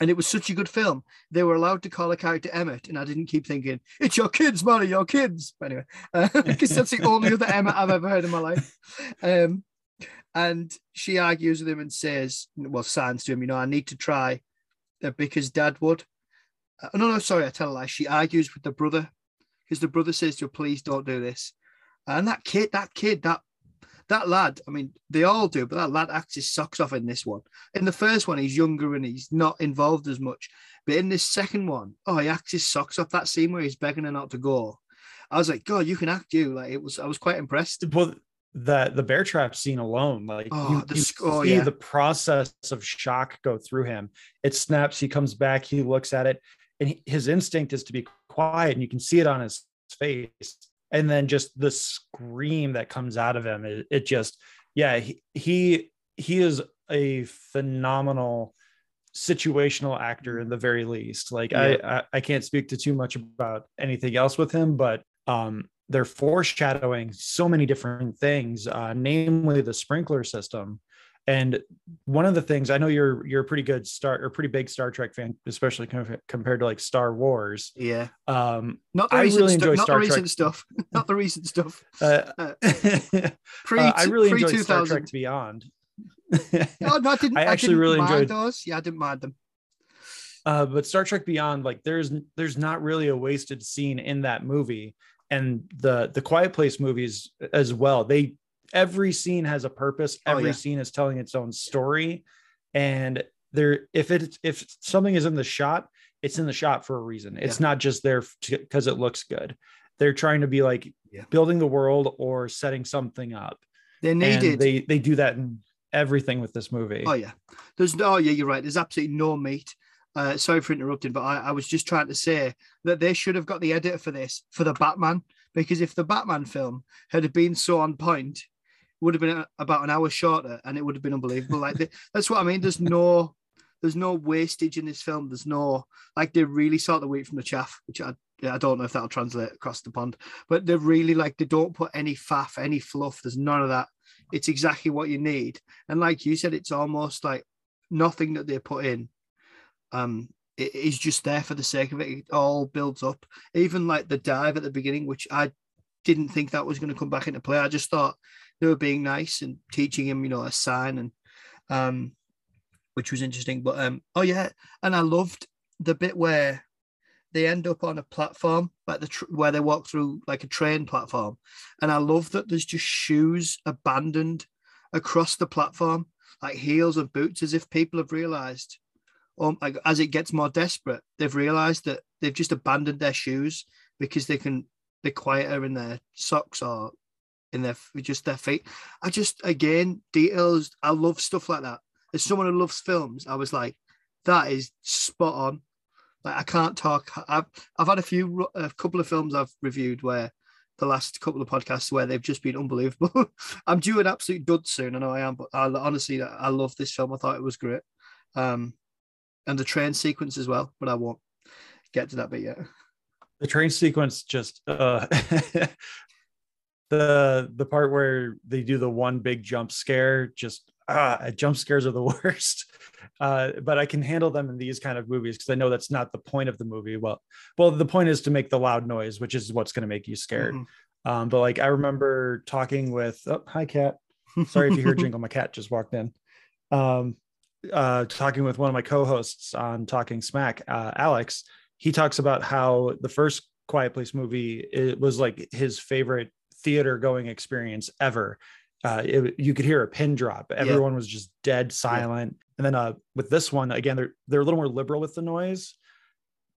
Speaker 1: and it was such a good film. They were allowed to call a character Emmett, and I didn't keep thinking it's your kids, Molly, your kids. But anyway, because uh, that's the only other Emmett I've ever heard in my life. Um, and she argues with him and says, well, signs to him, you know, I need to try uh, because Dad would. Uh, no, no, sorry, I tell a lie. She argues with the brother because the brother says to her, "Please don't do this." And that kid, that kid, that that lad, I mean, they all do, but that lad acts his socks off in this one. In the first one, he's younger and he's not involved as much. But in this second one, oh, he acts his socks off. That scene where he's begging her not to go. I was like, God, you can act you. Like it was, I was quite impressed.
Speaker 2: Well, the the bear trap scene alone, like oh, you, the, you oh, see yeah. the process of shock go through him. It snaps, he comes back, he looks at it, and his instinct is to be quiet and you can see it on his face and then just the scream that comes out of him it, it just yeah he, he he is a phenomenal situational actor in the very least like yeah. I, I i can't speak to too much about anything else with him but um they're foreshadowing so many different things uh namely the sprinkler system and one of the things I know you're you're a pretty good Star or pretty big Star Trek fan, especially compared to like Star Wars.
Speaker 1: Yeah.
Speaker 2: Um,
Speaker 1: not the I recent really enjoy stu- Star not the recent stuff. not the recent stuff. Uh, uh,
Speaker 2: pre, uh, I really enjoyed Star Trek Beyond.
Speaker 1: oh, no, I didn't. I actually I didn't really enjoyed those. Yeah, I didn't mind them.
Speaker 2: Uh, but Star Trek Beyond, like there's there's not really a wasted scene in that movie, and the the Quiet Place movies as well. They every scene has a purpose. Oh, every oh, yeah. scene is telling its own story. And there if it if something is in the shot it's in the shot for a reason. It's yeah. not just there because it looks good. They're trying to be like yeah. building the world or setting something up.
Speaker 1: They needed
Speaker 2: they they do that in everything with this movie.
Speaker 1: Oh yeah. There's no oh, yeah you're right. There's absolutely no meat. Uh, sorry for interrupting, but I, I, was just trying to say that they should have got the editor for this for the Batman because if the Batman film had been so on point, would have been about an hour shorter and it would have been unbelievable. Like that's what I mean. There's no there's no wastage in this film. There's no like they really sort the wheat from the chaff, which I I don't know if that'll translate across the pond, but they're really like they don't put any faff, any fluff. There's none of that. It's exactly what you need. And like you said, it's almost like nothing that they put in um it is just there for the sake of it. It all builds up. Even like the dive at the beginning, which I didn't think that was going to come back into play. I just thought they were being nice and teaching him, you know, a sign. And um, which was interesting. But um, oh yeah, and I loved the bit where they end up on a platform, like the tr- where they walk through like a train platform, and I love that there's just shoes abandoned across the platform, like heels and boots, as if people have realised, um, like as it gets more desperate, they've realised that they've just abandoned their shoes because they can be quieter in their socks or in their just their feet. I just again details. I love stuff like that. As someone who loves films, I was like, that is spot on. Like I can't talk. I've I've had a few a couple of films I've reviewed where the last couple of podcasts where they've just been unbelievable. I'm due an absolute dud soon. I know I am, but I honestly I love this film. I thought it was great, um, and the train sequence as well. But I won't get to that bit yet.
Speaker 2: The train sequence just uh, the the part where they do the one big jump scare just ah, jump scares are the worst. Uh, but I can handle them in these kind of movies because I know that's not the point of the movie. Well, well, the point is to make the loud noise, which is what's going to make you scared. Mm-hmm. Um, but like I remember talking with, oh, hi cat. Sorry if you hear jingle. My cat just walked in. Um, uh, talking with one of my co-hosts on Talking Smack, uh, Alex. He talks about how the first Quiet Place movie it was like his favorite theater going experience ever uh, it, you could hear a pin drop. Everyone yeah. was just dead silent. Yeah. And then uh, with this one, again, they're they're a little more liberal with the noise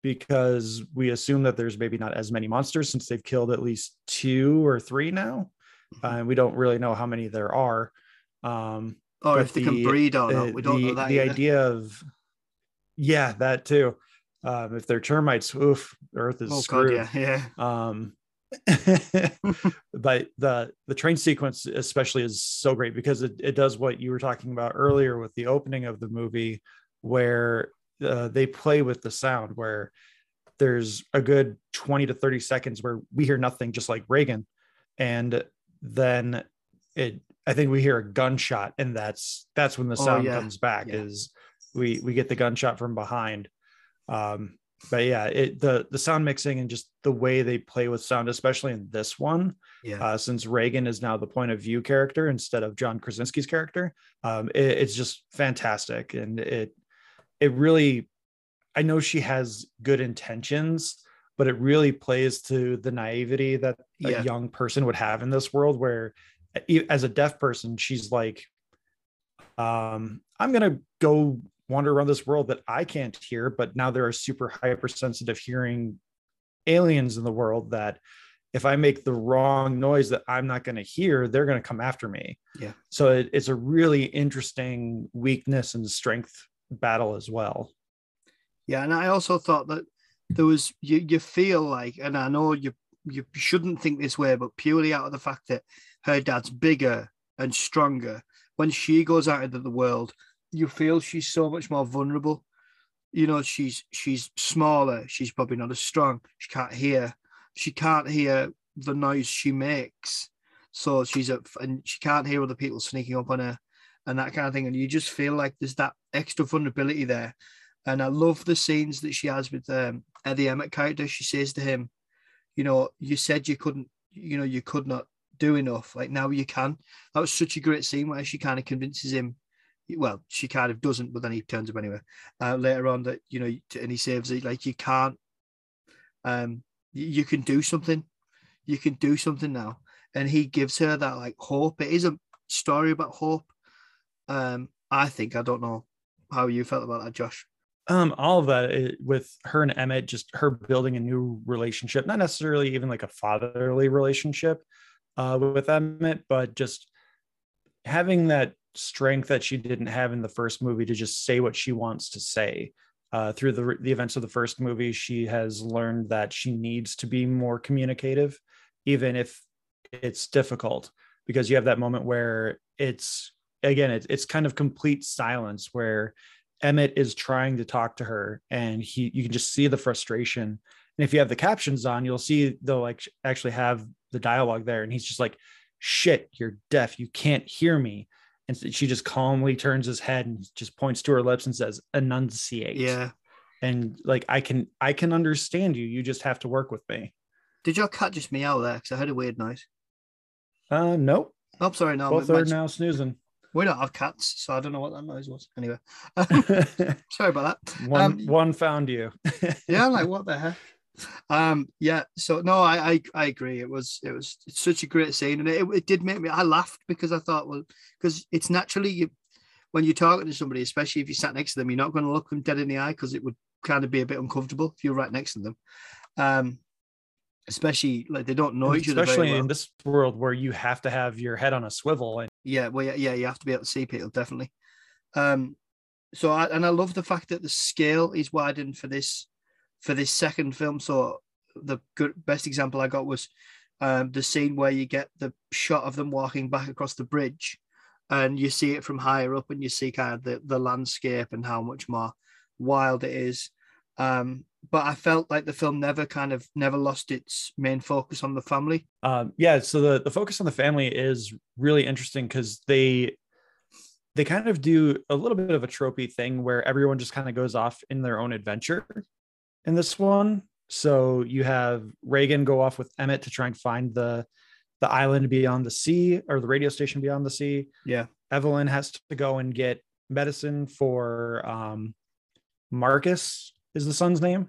Speaker 2: because we assume that there's maybe not as many monsters since they've killed at least two or three now, mm-hmm. uh, and we don't really know how many there are. Um,
Speaker 1: or if they the, can breed or not, we don't
Speaker 2: the,
Speaker 1: know that.
Speaker 2: The
Speaker 1: either.
Speaker 2: idea of yeah, that too. Um, if they're termites, oof, Earth is oh, screwed.
Speaker 1: God, yeah,
Speaker 2: yeah. Um, but the the train sequence especially is so great because it, it does what you were talking about earlier with the opening of the movie where uh, they play with the sound where there's a good 20 to 30 seconds where we hear nothing just like Regan and then it i think we hear a gunshot and that's that's when the oh, sound oh, yeah. comes back yeah. is we we get the gunshot from behind um but yeah, it the the sound mixing and just the way they play with sound, especially in this one,
Speaker 1: yeah.
Speaker 2: Uh, since Regan is now the point of view character instead of John Krasinski's character, um, it, it's just fantastic, and it it really, I know she has good intentions, but it really plays to the naivety that yeah. a young person would have in this world, where as a deaf person, she's like, um, I'm gonna go wander around this world that I can't hear, but now there are super hypersensitive hearing aliens in the world that if I make the wrong noise that I'm not going to hear, they're going to come after me.
Speaker 1: Yeah.
Speaker 2: So it, it's a really interesting weakness and strength battle as well.
Speaker 1: Yeah, and I also thought that there was you you feel like, and I know you you shouldn't think this way, but purely out of the fact that her dad's bigger and stronger, when she goes out into the world, you feel she's so much more vulnerable. You know, she's she's smaller. She's probably not as strong. She can't hear. She can't hear the noise she makes. So she's up and she can't hear other people sneaking up on her and that kind of thing. And you just feel like there's that extra vulnerability there. And I love the scenes that she has with um, Eddie Emmett character. She says to him, you know, you said you couldn't, you know, you could not do enough. Like now you can. That was such a great scene where she kind of convinces him well, she kind of doesn't, but then he turns up anyway. Uh, later on, that you know, and he saves it. Like you can't, um, you can do something. You can do something now, and he gives her that like hope. It is a story about hope. Um, I think I don't know how you felt about that, Josh.
Speaker 2: Um, all of that it, with her and Emmett, just her building a new relationship, not necessarily even like a fatherly relationship uh, with Emmett, but just having that strength that she didn't have in the first movie to just say what she wants to say. Uh, through the, the events of the first movie, she has learned that she needs to be more communicative, even if it's difficult, because you have that moment where it's again, it's, it's kind of complete silence where Emmett is trying to talk to her, and he you can just see the frustration. And if you have the captions on, you'll see they'll like actually have the dialogue there, and he's just like, "Shit, you're deaf. You can't hear me." And she just calmly turns his head and just points to her lips and says enunciate.
Speaker 1: Yeah.
Speaker 2: And like i can i can understand you. You just have to work with me.
Speaker 1: Did your cat just meow there? Because i heard a weird noise.
Speaker 2: Uh nope.
Speaker 1: Oh sorry no
Speaker 2: both are now snoozing.
Speaker 1: We don't have cats, so I don't know what that noise was. Anyway, sorry about that.
Speaker 2: one
Speaker 1: Um,
Speaker 2: one found you.
Speaker 1: yeah, I'm like, what the heck? Um, yeah. So no, I, I I agree. It was it was such a great scene, and it, it did make me. I laughed because I thought, well, because it's naturally you when you're talking to somebody, especially if you sat next to them, you're not going to look them dead in the eye because it would kind of be a bit uncomfortable if you're right next to them. Um, especially like they don't know each other. very
Speaker 2: especially
Speaker 1: well.
Speaker 2: in this world where you have to have your head on a swivel and
Speaker 1: Yeah, well, yeah, yeah, you have to be able to see people definitely. Um, so I and I love the fact that the scale is widened for this for this second film. So the good best example I got was um, the scene where you get the shot of them walking back across the bridge, and you see it from higher up, and you see kind of the the landscape and how much more wild it is. Um, but I felt like the film never kind of never lost its main focus on the family.
Speaker 2: um, yeah so the, the focus on the family is really interesting because they they kind of do a little bit of a tropey thing where everyone just kind of goes off in their own adventure in this one so you have Regan go off with emmett to try and find the the island beyond the sea or the radio station beyond the sea
Speaker 1: Yeah.
Speaker 2: evelyn has to go and get medicine for um marcus is the son's name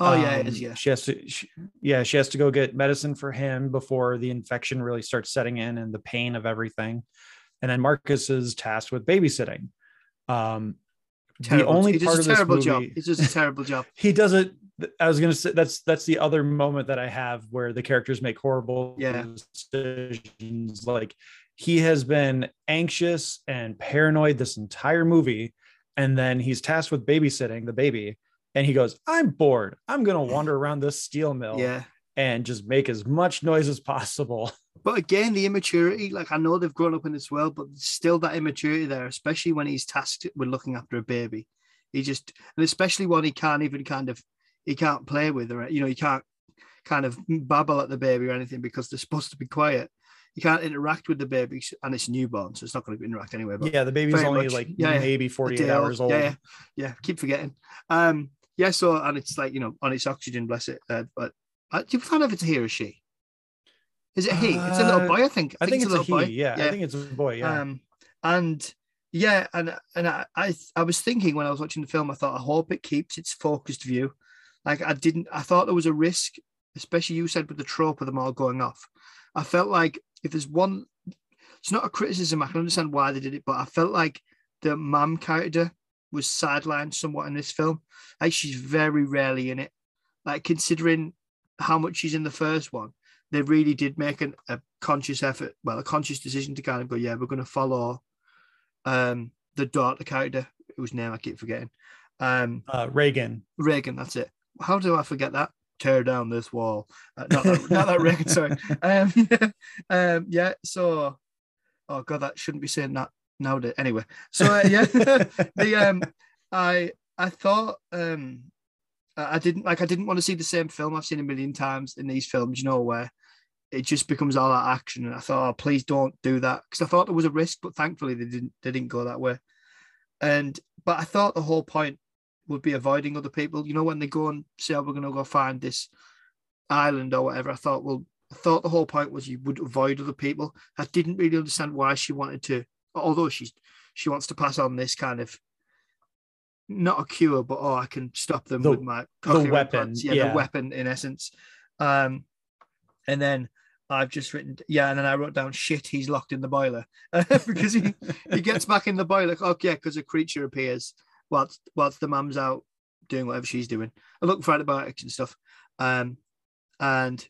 Speaker 1: Oh yeah, it
Speaker 2: um,
Speaker 1: yeah.
Speaker 2: She has to, she, yeah, she has to go get medicine for him before the infection really starts setting in and the pain of everything. And then Marcus is tasked with babysitting. Um,
Speaker 1: Terrible.
Speaker 2: the only
Speaker 1: he does
Speaker 2: part
Speaker 1: a
Speaker 2: of this
Speaker 1: terrible
Speaker 2: movie,
Speaker 1: job. He does a terrible job.
Speaker 2: he does it. I was gonna say that's that's the other moment that I have where the characters make horrible
Speaker 1: Yeah.
Speaker 2: decisions. Like he has been anxious and paranoid this entire movie, and then he's tasked with babysitting the baby, and he goes, "I'm bored. I'm gonna wander around this steel mill
Speaker 1: Yeah.
Speaker 2: And just make as much noise as possible."
Speaker 1: But again, the immaturity, like I know they've grown up in this world, but still that immaturity there, especially when he's tasked with looking after a baby. He just, and especially when he can't even kind of, he can't play with her, you know, he can't kind of babble at the baby or anything because they're supposed to be quiet. You can't interact with the baby, and it's newborn, so it's not going to interact anyway. But
Speaker 2: yeah, the baby's only
Speaker 1: much-
Speaker 2: like
Speaker 1: yeah,
Speaker 2: maybe
Speaker 1: a
Speaker 2: 48
Speaker 1: day old.
Speaker 2: hours old.
Speaker 1: Yeah, yeah, yeah. Keep forgetting. Um, yeah. So, and it's like you know, on its oxygen, bless it. Uh, but uh, do you find out if it's a he or a she? Is it a he? it's a little
Speaker 2: Uh,
Speaker 1: boy, I think.
Speaker 2: I think it's a he.
Speaker 1: little boy.
Speaker 2: Yeah, I think it's a boy. Yeah.
Speaker 1: Um, and yeah, and and I, I I was thinking when I was watching the film, I thought I hope it keeps its focused view. Like I didn't, I thought there was a risk, especially you said with the trope of them all going off. I felt like if there's one, it's not a criticism. I can understand why they did it, but I felt like the mum character was sidelined somewhat in this film. Like she's very rarely in it. Like considering how much she's in the first one, they really did make an, a conscious effort, well, a conscious decision to kind of go, yeah, we're going to follow um, the daughter character whose name I keep forgetting. Um,
Speaker 2: Uh, Regan.
Speaker 1: Regan, that's it. How do I forget that? Tear down this wall. Uh, not, that, not that Reagan, sorry. Um, um, yeah, so, oh God, that shouldn't be saying that nowadays. Anyway, so uh, yeah, the um, I I thought um, I didn't like I didn't want to see the same film I've seen a million times in these films, you know, where it just becomes all that action. And I thought, oh, please don't do that because I thought there was a risk, but thankfully they didn't. They didn't go that way. And but I thought the whole point would be avoiding other people. You know, when they go and say, oh, we're going to go find this island or whatever. I thought, well, I thought the whole point was you would avoid other people. I didn't really understand why she wanted to, although she's she wants to pass on this kind of not a cure, but oh, I can stop them
Speaker 2: The-
Speaker 1: with my
Speaker 2: the weapon.
Speaker 1: Yeah,
Speaker 2: yeah.
Speaker 1: the weapon in essence. Um, and then I've just written, yeah, and then I wrote down shit. He's locked in the boiler because he he gets back in the boiler. Oh yeah, because a creature appears whilst whilst the mum's out doing whatever she's doing. I look for antibiotics and stuff. Um, and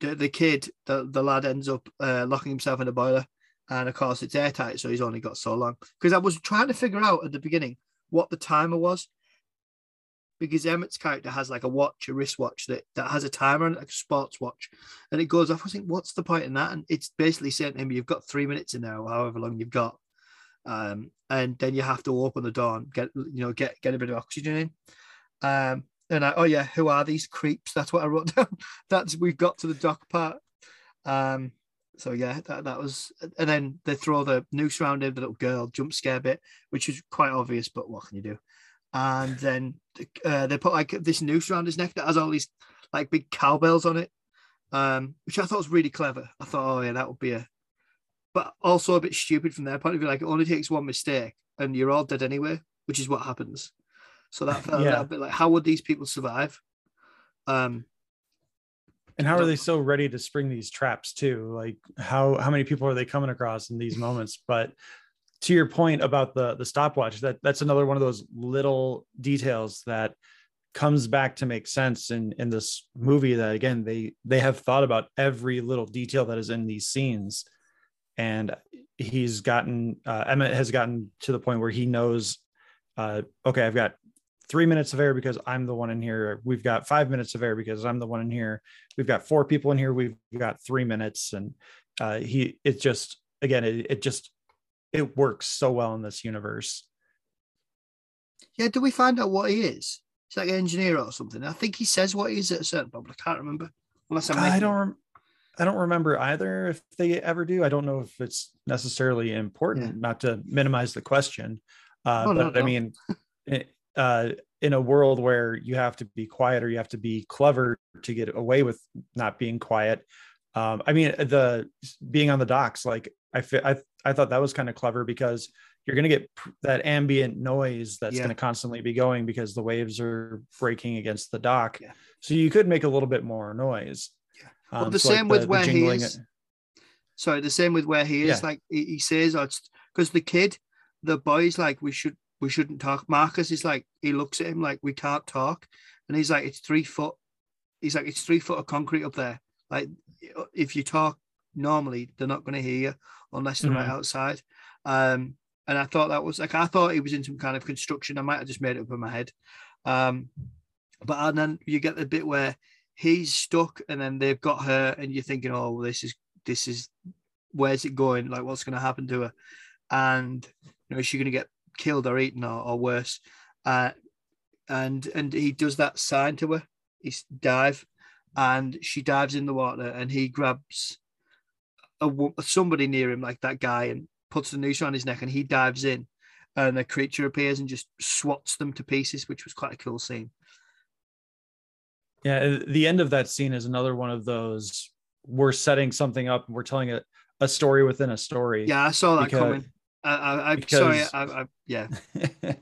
Speaker 1: the, the kid, the, the lad ends up uh, locking himself in the boiler. And of course, it's airtight, so he's only got so long. Because I was trying to figure out at the beginning what the timer was. Because Emmett's character has like a watch, a wristwatch that, that has a timer on it, like a sports watch. And it goes off. I think, what's the point in that? And it's basically saying to him, you've got three minutes in there, however long you've got. Um, and then you have to open the door and get, you know, get get a bit of oxygen in. Um, and I, oh yeah, who are these creeps? That's what I wrote down. That's we've got to the dock part. Um, so yeah, that, that was, and then they throw the noose around him, the little girl jump scare bit, which is quite obvious, but what can you do? And then uh, they put like this noose around his neck that has all these like big cowbells on it, um, which I thought was really clever. I thought, oh yeah, that would be a. but also a bit stupid from their point of view. Like it only takes one mistake and you're all dead anyway, which is what happens. So that felt
Speaker 2: Yeah.
Speaker 1: a bit like how would these people survive? Um,
Speaker 2: And how are they so ready to spring these traps too? Like how how many people are they coming across in these moments? But to your point about the the stopwatch, that that's another one of those little details that comes back to make sense in in this movie that again they they have thought about every little detail that is in these scenes and he's gotten uh, emmett has gotten to the point where he knows uh, okay i've got three minutes of air because i'm the one in here we've got five minutes of air because i'm the one in here we've got four people in here we've got three minutes and uh, he it just again it, it just it works so well in this universe
Speaker 1: yeah, do we find out what he is? He's like an engineer or something. I think he says what he is at a certain point, but I can't remember. Unless I'm
Speaker 2: I don't. Rem- I don't remember either if they ever do. I don't know if it's necessarily important.
Speaker 1: Yeah.
Speaker 2: Not to minimize the question, uh,
Speaker 1: Oh, no,
Speaker 2: but I mean, it, uh, in a world where you have to be quiet or you have to be clever to get away with not being quiet. Um, I mean, the being on the docks, like I, I, I thought that was kind of clever because you're going to get that ambient noise that's
Speaker 1: Yeah.
Speaker 2: going to constantly be going because the waves are breaking against the dock.
Speaker 1: Yeah.
Speaker 2: So you could make a little bit more noise.
Speaker 1: Yeah. Well,
Speaker 2: Um,
Speaker 1: the
Speaker 2: so, like,
Speaker 1: same with
Speaker 2: the
Speaker 1: where he is. Sorry, the same with where he is.
Speaker 2: Yeah.
Speaker 1: Like he, says, oh, because the kid, the boy's like, we should, we shouldn't talk. Marcus is like, he looks at him like, we can't talk, and he's like, it's three foot. He's like, it's three foot of concrete up there. Like, if you talk normally, they're not going to hear you unless they're right
Speaker 2: Mhm.
Speaker 1: outside. Um, and I thought that was like, I thought he was in some kind of construction. I might have just made it up in my head. Um, but and then you get the bit where he's stuck, and then they've got her, and you're thinking, oh, well, this is this is where's it going? Like, what's going to happen to her? And you know, is she going to get killed or eaten or, or worse? Uh, and and he does that sign to her. He's dive, and she dives in the water, and he grabs a somebody near him, like that guy, and puts the noose on his neck, and he dives in, and a creature appears and just swats them to pieces, which was quite a cool scene.
Speaker 2: Yeah, the end of that scene is another one of those. We're setting something up and we're telling a, a story within a story.
Speaker 1: Yeah, I saw that coming. I, I, I'm sorry. I, I, yeah,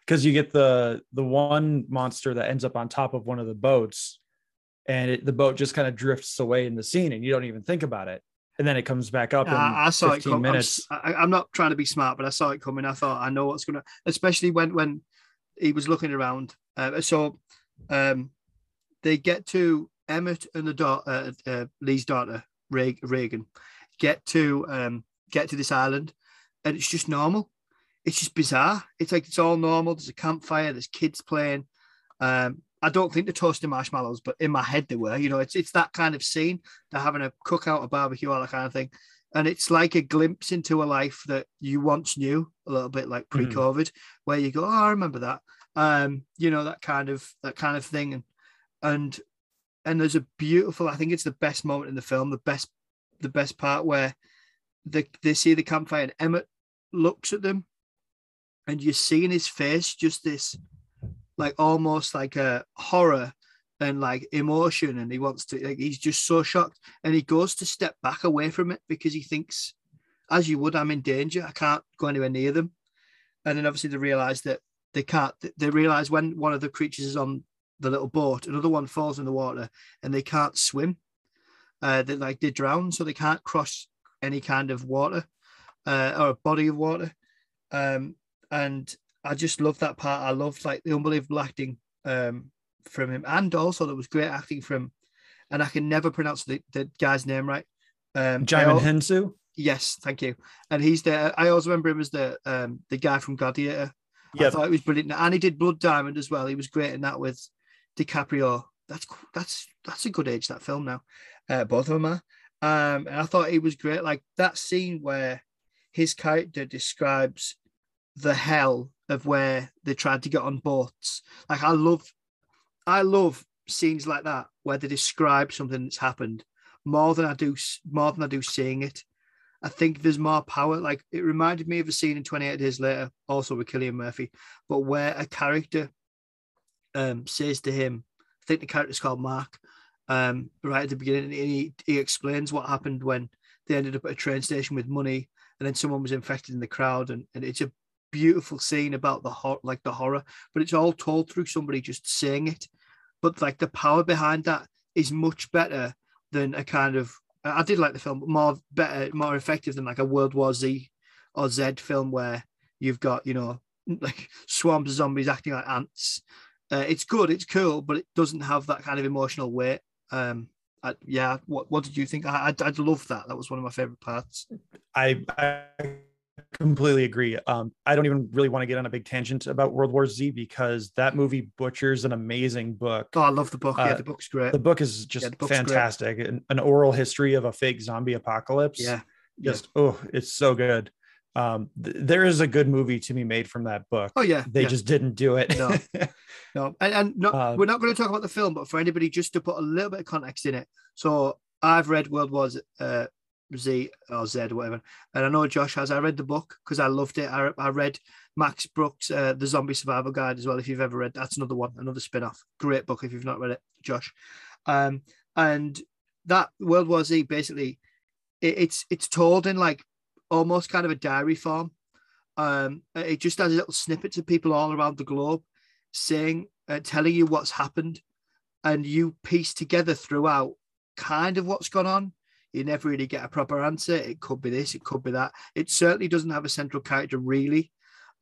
Speaker 2: because you get the the one monster that ends up on top of one of the boats and it, the boat just kind of drifts away in the scene and you don't even think about it and then it comes back up in
Speaker 1: I, saw it
Speaker 2: 15
Speaker 1: coming. I'm,
Speaker 2: minutes
Speaker 1: s- I, am not trying to be smart, but I saw it coming. I thought I know what's going to, especially when when he was looking around. Uh, so um, they get to Emmett and the daughter, uh, uh, Lee's daughter, Regan, get to um, get to this island, and it's just normal. It's just bizarre. It's like it's all normal. There's a campfire. There's kids playing. Um, I don't think they're toasting marshmallows, but in my head they were. You know, it's it's that kind of scene. They're having a cookout, a barbecue, all that kind of thing, and it's like a glimpse into a life that you once knew, a little bit like
Speaker 2: Mhm.
Speaker 1: pre-COVID, where you go, "Oh, I remember that." Um, you know, that kind of that kind of thing, and and and there's a beautiful. I think it's the best moment in the film. The best the best part where they they see the campfire and Emmett looks at them, and you see in his face just this like almost like a horror and like emotion and he wants to like he's just so shocked. And he goes to step back away from it because he thinks as you would i'm in danger. I can't go anywhere near them. And then obviously they realize that they can't they realize when one of the creatures is on the little boat another one falls in the water and they can't swim. Uh they like they drown so they can't cross any kind of water uh, or a body of water um and I just love that part. I loved like the unbelievable acting um, from him, and also there was great acting from, and I can never pronounce the, the guy's name right. Um, Djimon
Speaker 2: Hounsou.
Speaker 1: yes, thank you. And he's the. I always remember him as the um, the guy from Gladiator. I thought he was brilliant, and he did Blood Diamond as well. He was great in that with DiCaprio. That's that's that's a good age that film now. Uh, both of them are. Um, and I thought he was great. Like that scene where his character describes the hell of where they tried to get on boats. Like I love, I love scenes like that where they describe something that's happened more than I do more than I do seeing it. I think there's more power. Like it reminded me of a scene in 28 Days Later, also with Cillian Murphy, but where a character um, says to him, I think the character's called Mark, um, right at the beginning, and he, he explains what happened when they ended up at a train station with money, and then someone was infected in the crowd, and, and it's a beautiful scene about the hor- like the horror, but it's all told through somebody just saying it. But like the power behind that is much better than a kind of I did like the film, but more better, more effective than like a World War Z or Z film where you've got you know like swarms of zombies acting like ants. Uh, it's good, it's cool, but it doesn't have that kind of emotional weight. Um, I, yeah, what what did you think? I, I I love that. That was one of my favorite parts.
Speaker 2: I, I completely agree. Um, I don't even really want to get on a big tangent about World War Z because that movie butchers an amazing book.
Speaker 1: Oh, I love the book. Yeah,
Speaker 2: Uh,
Speaker 1: the book's great.
Speaker 2: The book is just
Speaker 1: Yeah, the book's great.
Speaker 2: fantastic. An, an oral history of a fake zombie apocalypse.
Speaker 1: yeah, yeah.
Speaker 2: Just oh, it's so good. Um, th- there is a good movie to be made from that book.
Speaker 1: Oh yeah,
Speaker 2: They
Speaker 1: yeah.
Speaker 2: just didn't do it.
Speaker 1: No. No, and, and not,
Speaker 2: Uh,
Speaker 1: we're not going to talk about the film, but for anybody just to put a little bit of context in it. So I've read World War Z, uh, Z or Z whatever, and I know Josh has. I read the book because I loved it. I, I read Max Brooks' uh, The Zombie Survival Guide as well. If you've ever read, that's another one, another spin-off. Great book if you've not read it, Josh. Um, and that World War Z basically, it, it's it's told in like almost kind of a diary form. Um, it just has little snippets of people all around the globe saying, uh, telling you what's happened, and you piece together throughout kind of what's gone on. You never really get a proper answer. It could be this, it could be that. It certainly doesn't have a central character, really.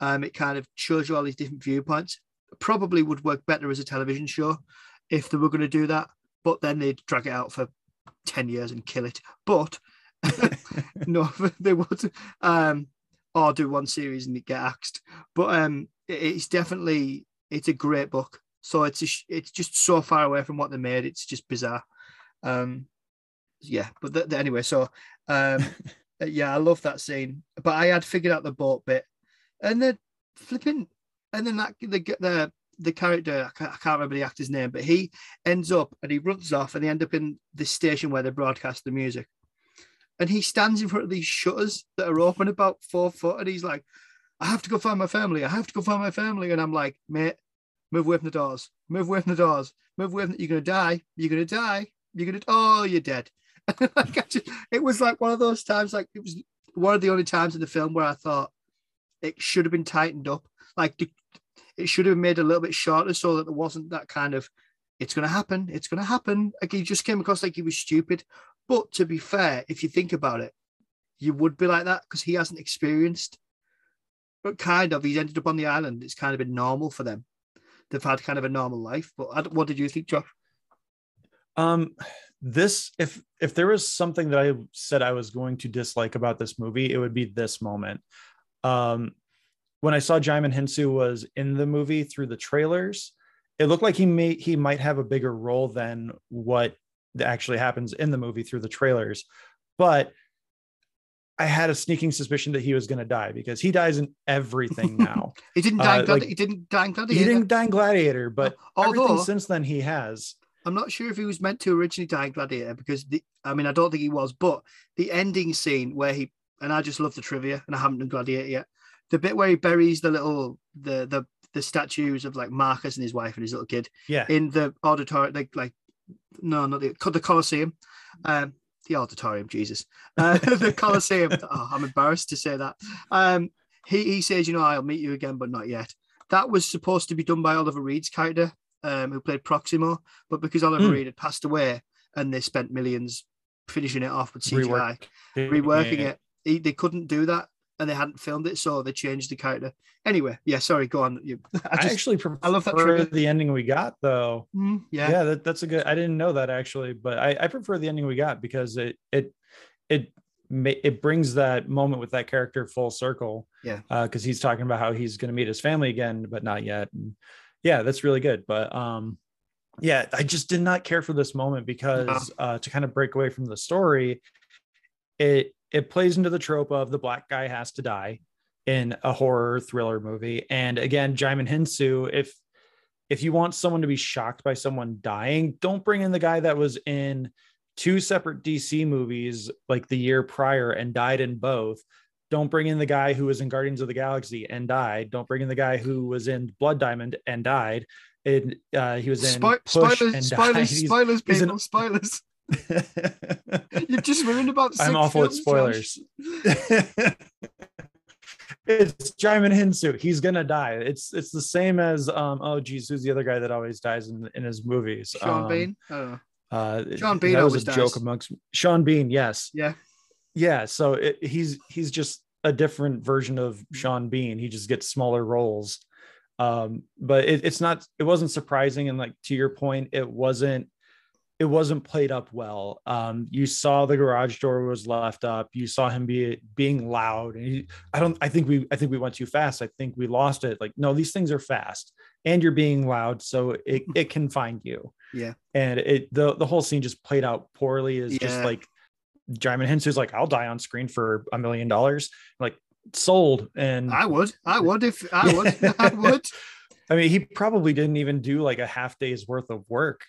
Speaker 1: Um, it kind of shows you all these different viewpoints. Probably would work better as a television show if they were going to do that, but then they'd drag it out for 10 years and kill it. But no, they would. Um, or do one series and get axed. But um, it's definitely it's a great book. So it's a, it's just so far away from what they made. It's just bizarre. Um, yeah, but anyway, so um, uh, yeah, I love that scene. But I had figured out the boat bit, and then flipping, and then that the the the character I can't, I can't remember the actor's name, but he ends up and he runs off and they end up in the station where they broadcast the music. And he stands in front of these shutters that are open about four foot, and he's like, I have to go find my family. I have to go find my family. And I'm like, mate, move away from the doors. Move away from the doors. Move away from you're gonna die. You're gonna die. You're gonna oh, you're dead. like just, it was like one of those times, like it was one of the only times in the film where I thought it should have been tightened up. Like it should have been made a little bit shorter so that there wasn't that kind of it's gonna happen, it's gonna happen. Like he just came across like he was stupid. But to be fair, if you think about it, you would be like that because he hasn't experienced but kind of he's ended up on the island. It's kind of been normal for them. They've had kind of a normal life. But what did you think, Josh?
Speaker 2: Um, this if if there was something that I said I was going to dislike about this movie, it would be this moment. Um, when I saw Djimon Hounsou was in the movie through the trailers, it looked like he may he might have a bigger role than what actually happens in the movie through the trailers. But I had a sneaking suspicion that he was going to die because he dies in everything now.
Speaker 1: He didn't die.
Speaker 2: Uh,
Speaker 1: in Gladi-
Speaker 2: like-
Speaker 1: he didn't die in Gladiator.
Speaker 2: he didn't die in Gladiator, but everything
Speaker 1: Although
Speaker 2: since then he has.
Speaker 1: I'm not sure if he was meant to originally die in Gladiator because the, I mean I don't think he was, but the ending scene where he and I just love the trivia and I haven't done Gladiator yet. The bit where he buries the little the the the statues of like Marcus and his wife and his little kid
Speaker 2: Yeah.
Speaker 1: in the auditorium, like like no, not the the Colosseum, um, the auditorium, Jesus, uh, the Colosseum. Oh, I'm embarrassed to say that. Um, he he says, you know, I'll meet you again, but not yet. That was supposed to be done by Oliver Reed's character, um, who played Proximo, but because Oliver
Speaker 2: Hmm.
Speaker 1: Reed had passed away and they spent millions finishing it off with CGI,
Speaker 2: Rework-
Speaker 1: reworking
Speaker 2: Yeah.
Speaker 1: it, he, they couldn't do that. And they hadn't filmed it, so they changed the character. Anyway, yeah, sorry, go on. You, I
Speaker 2: I, actually prefer
Speaker 1: I love that trigger.
Speaker 2: the ending we got though.
Speaker 1: Mm, yeah,
Speaker 2: Yeah, that, that's a good. I didn't know that actually, but I, I prefer the ending we got because it it it it brings that moment with that character full circle.
Speaker 1: Yeah.
Speaker 2: because he's talking about how he's going to meet his family again, but not yet. And yeah, that's really good. But um, yeah, I just did not care for this moment because uh, to kind of break away from the story, it it plays into the trope of the black guy has to die in a horror thriller movie. And again, Djimon Hounsou, if if you want someone to be shocked by someone dying, don't bring in the guy that was in two separate DC movies like the year prior and died in both. Don't bring in the guy who was in Guardians of the Galaxy and died. Don't bring in the guy who was in Blood Diamond and died. And uh, he was in Push
Speaker 1: spoilers,
Speaker 2: and
Speaker 1: spoilers,
Speaker 2: died. He's-
Speaker 1: spoilers,
Speaker 2: he's an-
Speaker 1: spoilers. You've just ruined about.
Speaker 2: I'm
Speaker 1: six
Speaker 2: awful at spoilers. it's Djimon Hounsou. He's gonna die. It's it's the same as um. Oh geez, who's the other guy that always dies in in his movies?
Speaker 1: Sean
Speaker 2: Um,
Speaker 1: Bean. I know.
Speaker 2: Uh,
Speaker 1: Sean Bean
Speaker 2: that was a joke amongst Sean Bean. Yes,
Speaker 1: Yeah.
Speaker 2: yeah. So it, he's he's just a different version of. Sean Bean. He just gets smaller roles. Um, but it, it's not. It wasn't surprising, and like to your point, it wasn't. It wasn't played up well. Um, you saw the garage door was left up. You saw him be being loud. And he, I don't. I think we. I think we went too fast. I think we lost it. Like no, these things are fast, and you're being loud, so it it can find you
Speaker 1: Yeah.
Speaker 2: and it the the whole scene just played out poorly is just
Speaker 1: Yeah.
Speaker 2: like Djimon Hounsou's like I'll die on screen for a million dollars like sold and
Speaker 1: I would. I would if I would. I would.
Speaker 2: I mean he probably didn't even do like a half day's worth of work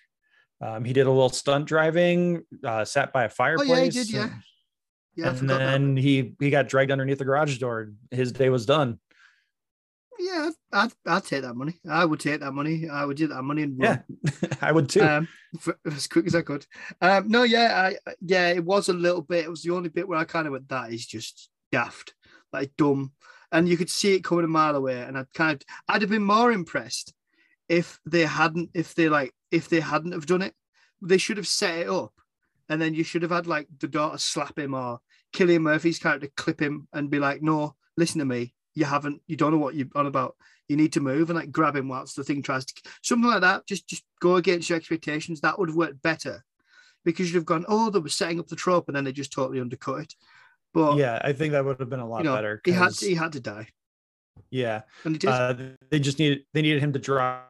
Speaker 2: um, he did a little stunt driving uh, sat by a fireplace.
Speaker 1: Oh yeah, he did. Yeah.
Speaker 2: and,
Speaker 1: Yeah.
Speaker 2: And then he he got dragged underneath the garage door his day was done
Speaker 1: Yeah, I'd, I'd take that money. I would take that money. I would do that money and
Speaker 2: yeah. I would too
Speaker 1: um, for, as quick as I could. Um, no, yeah, I yeah, it was a little bit. It was the only bit where I kind of went, "That is just daft, like dumb," and you could see it coming a mile away. And I'd kind of, I'd have been more impressed if they hadn't, if they like, if they hadn't have done it. They should have set it up, and then you should have had like the daughter slap him or Cillian Murphy's character clip him and be like, "No, listen to me. You haven't, you don't know what you're on about." you need to move and like grab him whilst the thing tries to something like that. Just just go against your expectations. That would have worked better because you'd have gone, oh, they were setting up the trope and then they just totally undercut it. But
Speaker 2: yeah I think that would have been a lot
Speaker 1: you know,
Speaker 2: better
Speaker 1: he had to, he had to die,
Speaker 2: yeah
Speaker 1: and he did.
Speaker 2: Uh, they just needed they needed him to drive.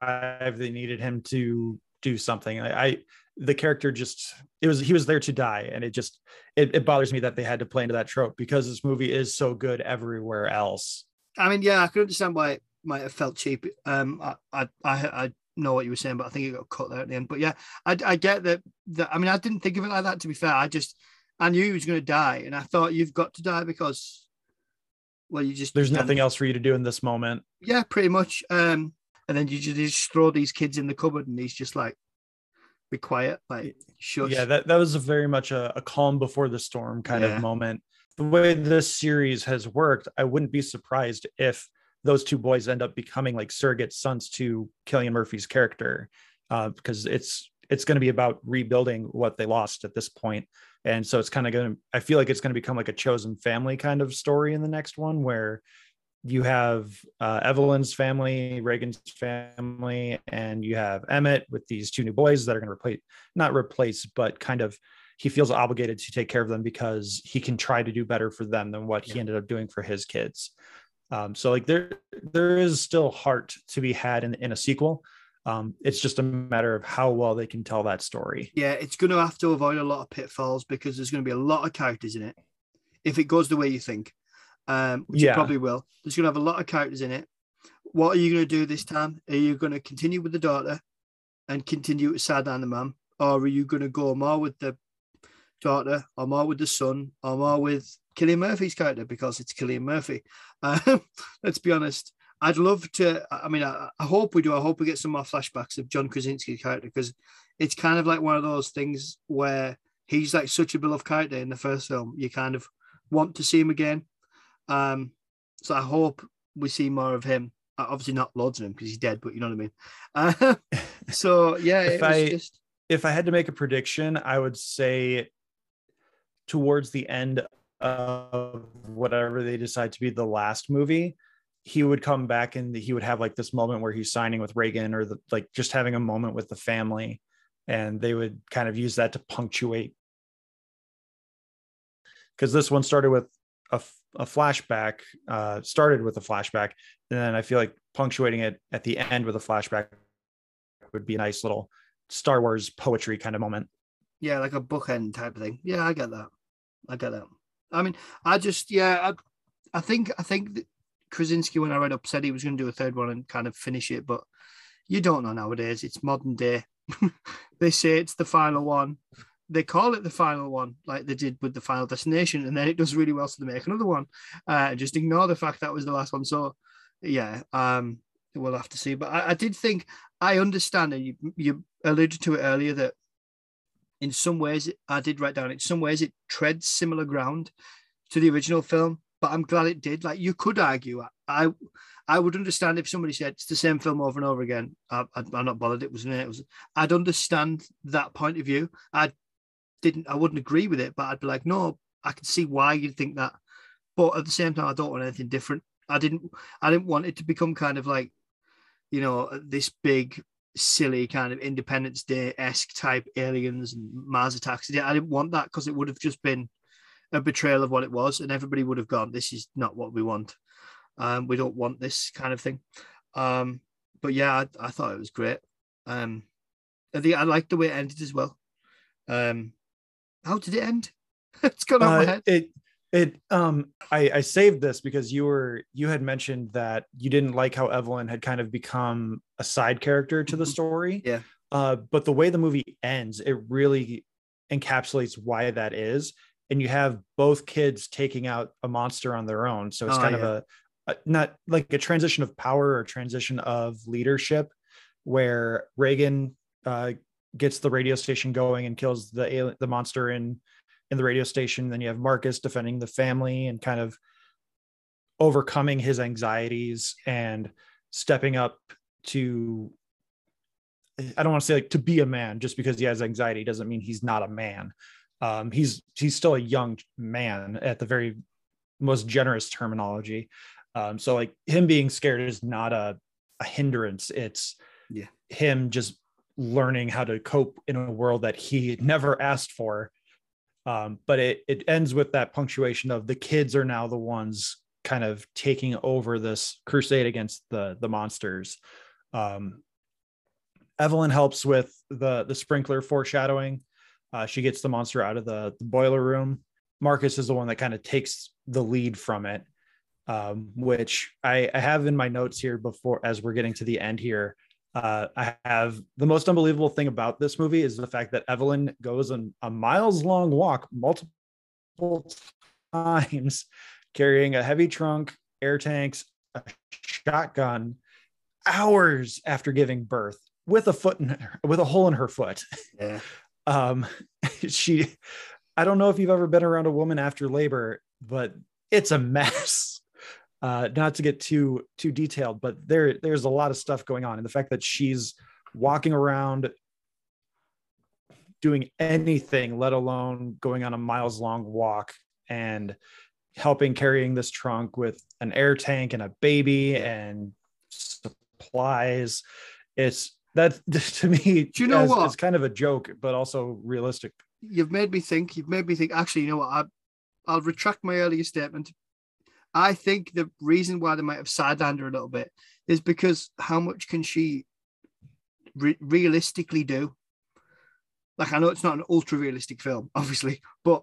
Speaker 2: They needed him to do something. I, I the character just it was he was there to die, and it just it, it bothers me that they had to play into that trope because this movie is so good everywhere else.
Speaker 1: I mean, yeah, I can understand why it might have felt cheap. Um, I I I, I know what you were saying, but I think it got cut there at the end. But yeah, I, I get that. That I mean, I didn't think of it like that. To be fair, I just I knew he was going to die, and I thought you've got to die because, well, you just
Speaker 2: There's nothing else for you to do in this moment.
Speaker 1: Yeah, pretty much. Um, and then you just, you just throw these kids in the cupboard, and he's just like, "Be quiet, like shush."
Speaker 2: Yeah, that, that was a very much a, a calm before the storm kind
Speaker 1: Yeah.
Speaker 2: of moment. The way this series has worked, I wouldn't be surprised if those two boys end up becoming like surrogate sons to Cillian Murphy's character, uh, because it's it's going to be about rebuilding what they lost at this point, and so it's kind of going to. I feel like it's going to become like a chosen family kind of story in the next one, where you have uh, Evelyn's family, Regan's family, and you have Emmett with these two new boys that are going to replace, not replace, but kind of he feels obligated to take care of them because he can try to do better for them than what he ended up doing for his kids. Um, so like there there is still heart to be had in, in a sequel. Um, it's just a matter of how well they can tell that story.
Speaker 1: yeah, it's going to have to avoid a lot of pitfalls because there's going to be a lot of characters in it. If it goes the way you think, um, which
Speaker 2: Yeah.
Speaker 1: it probably will, there's going to have a lot of characters in it. What are you going to do this time? Are you going to continue with the daughter and continue to sideline the mum, or are you going to go more with the daughter, or more with the son, or more with Cillian Murphy's character because it's Cillian Murphy? Um, let's be honest. I'd love to. I mean, I, I hope we do. I hope we get some more flashbacks of John Krasinski's character because it's kind of like one of those things where he's like such a beloved character in the first film. You kind of want to see him again. Um, so I hope we see more of him. Uh, Obviously, not loads of him because he's dead, but you know what I mean. Uh, so yeah,
Speaker 2: If I-
Speaker 1: just
Speaker 2: if I had to make a prediction, I would say towards the end of whatever they decide to be the last movie, he would come back and he would have like this moment where he's signing with Regan or the like just having a moment with the family. And they would kind of use that to punctuate. Because this one started with a, a flashback, uh, started with a flashback. And then I feel like punctuating it at the end with a flashback would be a nice little Star Wars poetry kind of moment.
Speaker 1: yeah, like a bookend type of thing. Yeah, I get that. I get that. I mean, I just yeah, I, I think I think Krasinski when I read up said he was going to do a third one and kind of finish it, but you don't know nowadays. It's modern day. they say it's the final one. They call it the final one, like they did with the Final Destination, and then it does really well, so they make another one. Uh, just ignore the fact that was the last one. So, yeah, um, we'll have to see. But I, I did think I understand, and you, you alluded to it earlier that in some ways, I did write down. In some ways, it treads similar ground to the original film, but I'm glad it did. Like you could argue, I, I would understand if somebody said it's the same film over and over again. I, am not bothered. It was it was. I'd understand that point of view. I didn't. I wouldn't agree with it, but I'd be like, no, I can see why you'd think that. But at the same time, I don't want anything different. I didn't. I didn't want it to become kind of like, you know, this big silly kind of Independence Day esque type aliens and Mars attacks. I didn't want that because it would have just been a betrayal of what it was, and everybody would have gone, "This is not what we want." Um, we don't want this kind of thing. Um, but yeah, I, I, thought it was great. Um, I think I liked the way it ended as well. Um, how did it end? it's gone off uh, my head.
Speaker 2: It it um I, I saved this because you were you had mentioned that you didn't like how Evelyn had kind of become a side character to the mm-hmm. story.
Speaker 1: Yeah.
Speaker 2: Uh, but the way the movie ends, it really encapsulates why that is. And you have both kids taking out a monster on their own. So it's oh, kind yeah. of a, not like a transition of power or transition of leadership where Regan uh, gets the radio station going and kills the alien, the monster in in the radio station. Then you have Marcus defending the family and kind of overcoming his anxieties and stepping up to I don't want to say like to be a man just because he has anxiety doesn't mean he's not a man. Um, he's he's still a young man at the very most generous terminology. Um, so like him being scared is not a, a hindrance. It's
Speaker 1: yeah
Speaker 2: him just learning how to cope in a world that he never asked for. Um, but it it ends with that punctuation of the kids are now the ones kind of taking over this crusade against the the monsters. Um, Evelyn helps with the the sprinkler foreshadowing. Uh, she gets the monster out of the, the boiler room. Marcus is the one that kind of takes the lead from it um, which I, I, have in my notes here before as we're getting to the end here. Uh, I have the most unbelievable thing about this movie is the fact that Evelyn goes on a miles long walk multiple times carrying a heavy trunk, air tanks, a shotgun, hours after giving birth with a foot in her, with a hole in her foot.
Speaker 1: Yeah.
Speaker 2: Um, she, I don't know if you've ever been around a woman after labor, but it's a mess uh, not to get too too detailed, but there there's a lot of stuff going on, and the fact that she's walking around doing anything, let alone going on a miles long walk and helping carrying this trunk with an air tank and a baby and supplies. It's that to me,
Speaker 1: do you know as, what?
Speaker 2: It's kind of a joke, but also realistic.
Speaker 1: You've made me think. You've made me think. Actually, you know what? I, I'll retract my earlier statement I think the reason why they might have sidelined her a little bit is because how much can she re- realistically do? Like, I know it's not an ultra realistic film, obviously, but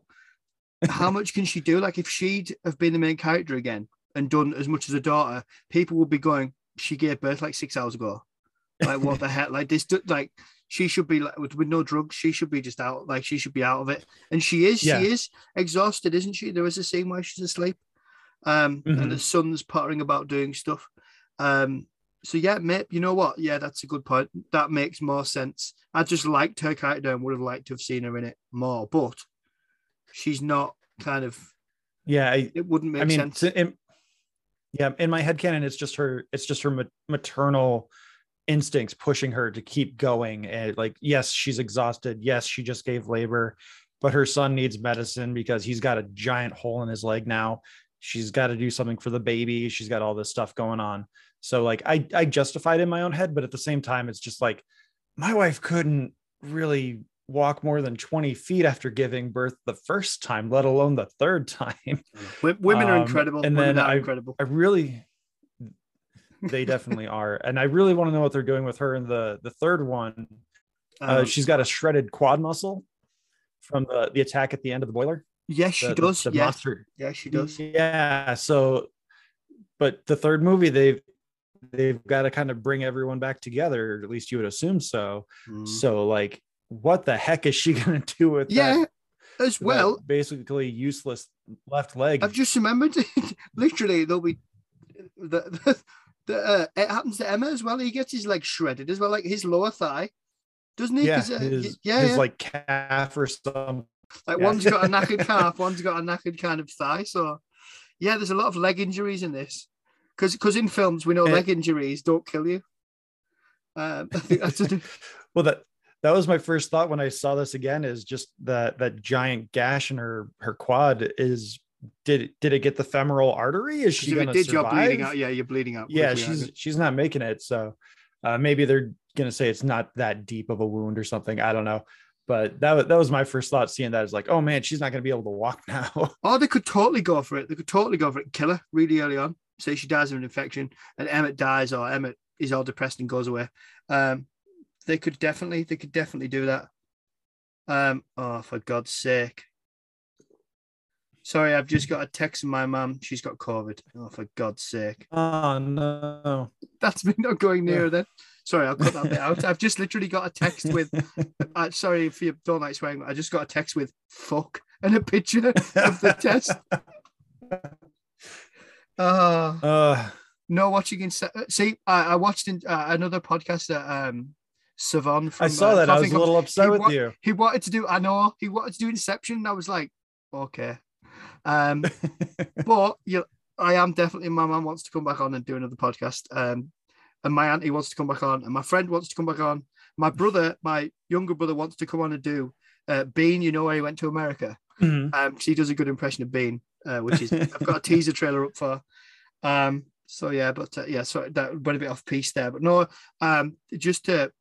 Speaker 1: how much can she do? Like, if she'd have been the main character again and done as much as a daughter, people would be going, she gave birth like six hours ago. Like, what the heck? Like, this, like, she should be like with, with no drugs. She should be just out. Like, she should be out of it. And she is. Yeah. She is exhausted, isn't she? There is a scene where she's asleep um, mm-hmm. and the son's pottering about doing stuff. Um, so yeah, mate, you know what? Yeah, that's a good point. That makes more sense. I just liked her character and would have liked to have seen her in it more, but she's not kind of.
Speaker 2: Yeah, I,
Speaker 1: it wouldn't make I mean, sense. In,
Speaker 2: yeah, in my head canon, it's just her. It's just her maternal instincts pushing her to keep going. And like, yes, she's exhausted. Yes, she just gave labor, but her son needs medicine because he's got a giant hole in his leg now she's got to do something for the baby she's got all this stuff going on. So like i i justified in my own head but at the same time it's just like my wife couldn't really walk more than 20 feet after giving birth the first time let alone the third time.
Speaker 1: Women are um, incredible
Speaker 2: and
Speaker 1: women
Speaker 2: then I, incredible. I really they definitely are. And i really want to know what they're doing with her in the the third one. Uh, um, she's got a shredded quad muscle from the the attack at the end of the boiler
Speaker 1: Yes, she the, does. The, the monster. Yeah, she does.
Speaker 2: Yeah. So, but the third movie, they've they've got to kind of bring everyone back together. Or at least you would assume so. Mm. So, like, what the heck is she going to do with
Speaker 1: yeah?
Speaker 2: That,
Speaker 1: as well,
Speaker 2: basically useless left leg.
Speaker 1: I've just remembered. literally, there'll be the, the, the uh, it happens to Emma as well. He gets his leg shredded as well, like his lower thigh doesn't he?
Speaker 2: Yeah,
Speaker 1: uh,
Speaker 2: his,
Speaker 1: yeah,
Speaker 2: his
Speaker 1: yeah.
Speaker 2: like calf or something.
Speaker 1: Like
Speaker 2: Yeah.
Speaker 1: one's got a knackered calf, one's got a knackered kind of thigh. So yeah, there's a lot of leg injuries in this. Because because in films we know
Speaker 2: And-
Speaker 1: leg injuries don't kill you. Um, I think that's a,
Speaker 2: Well, that that was my first thought when I saw this again. Is just that that giant gash in her her quad is did it- did it get the femoral artery? Is she gonna
Speaker 1: did, you're
Speaker 2: survive?
Speaker 1: bleeding out. Yeah, you're bleeding out.
Speaker 2: yeah, she's she's not making it. So uh, maybe they're gonna say it's not that deep of a wound or something. I don't know. But that was that was my first thought seeing that is like, oh man, she's not gonna be able to walk now.
Speaker 1: Oh, they could totally go for it. They could totally go for it and kill her really early on. Say she dies of an infection and Emmett dies or Emmett is all depressed and goes away. Um, they could definitely, they could definitely do that. Um, oh, for God's sake. Sorry, I've just got a text from my mum. She's got COVID. Oh, for God's sake.
Speaker 2: oh no.
Speaker 1: That's me not going near then. Sorry, I'll cut that bit out. I've just literally got a text with, uh, sorry if you don't like swearing, I just got a text with fuck and a picture of the test. Oh,
Speaker 2: Uh,
Speaker 1: no watching in. See, I, I watched in uh, another podcast that um, Savon from.
Speaker 2: I saw
Speaker 1: uh,
Speaker 2: that. I was a little upset
Speaker 1: he
Speaker 2: with
Speaker 1: wa-
Speaker 2: you.
Speaker 1: He wanted to do. I know he wanted to do Inception. And I was like, okay, um, but you, I am definitely. My mum wants to come back on and do another podcast. Um, and my auntie wants to come back on, and my friend wants to come back on. My brother, my younger brother, wants to come on and do uh, Bean. You know where he went to America.
Speaker 2: Mhm.
Speaker 1: Um, he does a good impression of Bean, uh, which is I've got a teaser trailer up for. Um, so yeah, but uh, yeah, so that went a bit off piece there, but no. Um, just to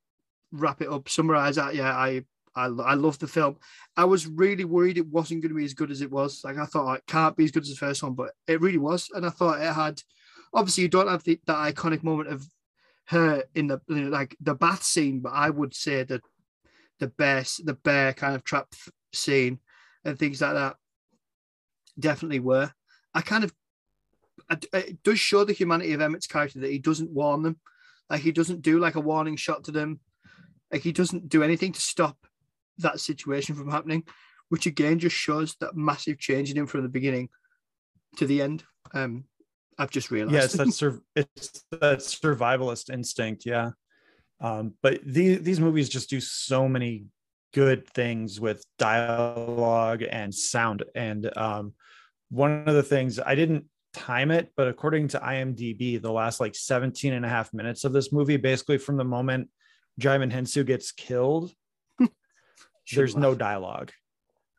Speaker 1: wrap it up, summarize that. Yeah, I I, I love the film. I was really worried it wasn't going to be as good as it was. Like I thought oh, it can't be as good as the first one, but it really was. And I thought it had. Obviously, you don't have the, that iconic moment of her in the you know, like the bath scene, but I would say that the bear the bear kind of trap scene and things like that definitely were. I kind of it does show the humanity of Emmett's character that he doesn't warn them, like he doesn't do like a warning shot to them, like he doesn't do anything to stop that situation from happening, which again just shows that massive change in him from the beginning to the end. Um, I've just realized.
Speaker 2: yeah, it's that it's that survivalist instinct. Yeah. Um, but these these movies just do so many good things with dialogue and sound. And um, one of the things I didn't time it, but according to IMDb, the last like 17 and a half minutes of this movie, basically from the moment Djimon Hounsou gets killed, there's no dialogue.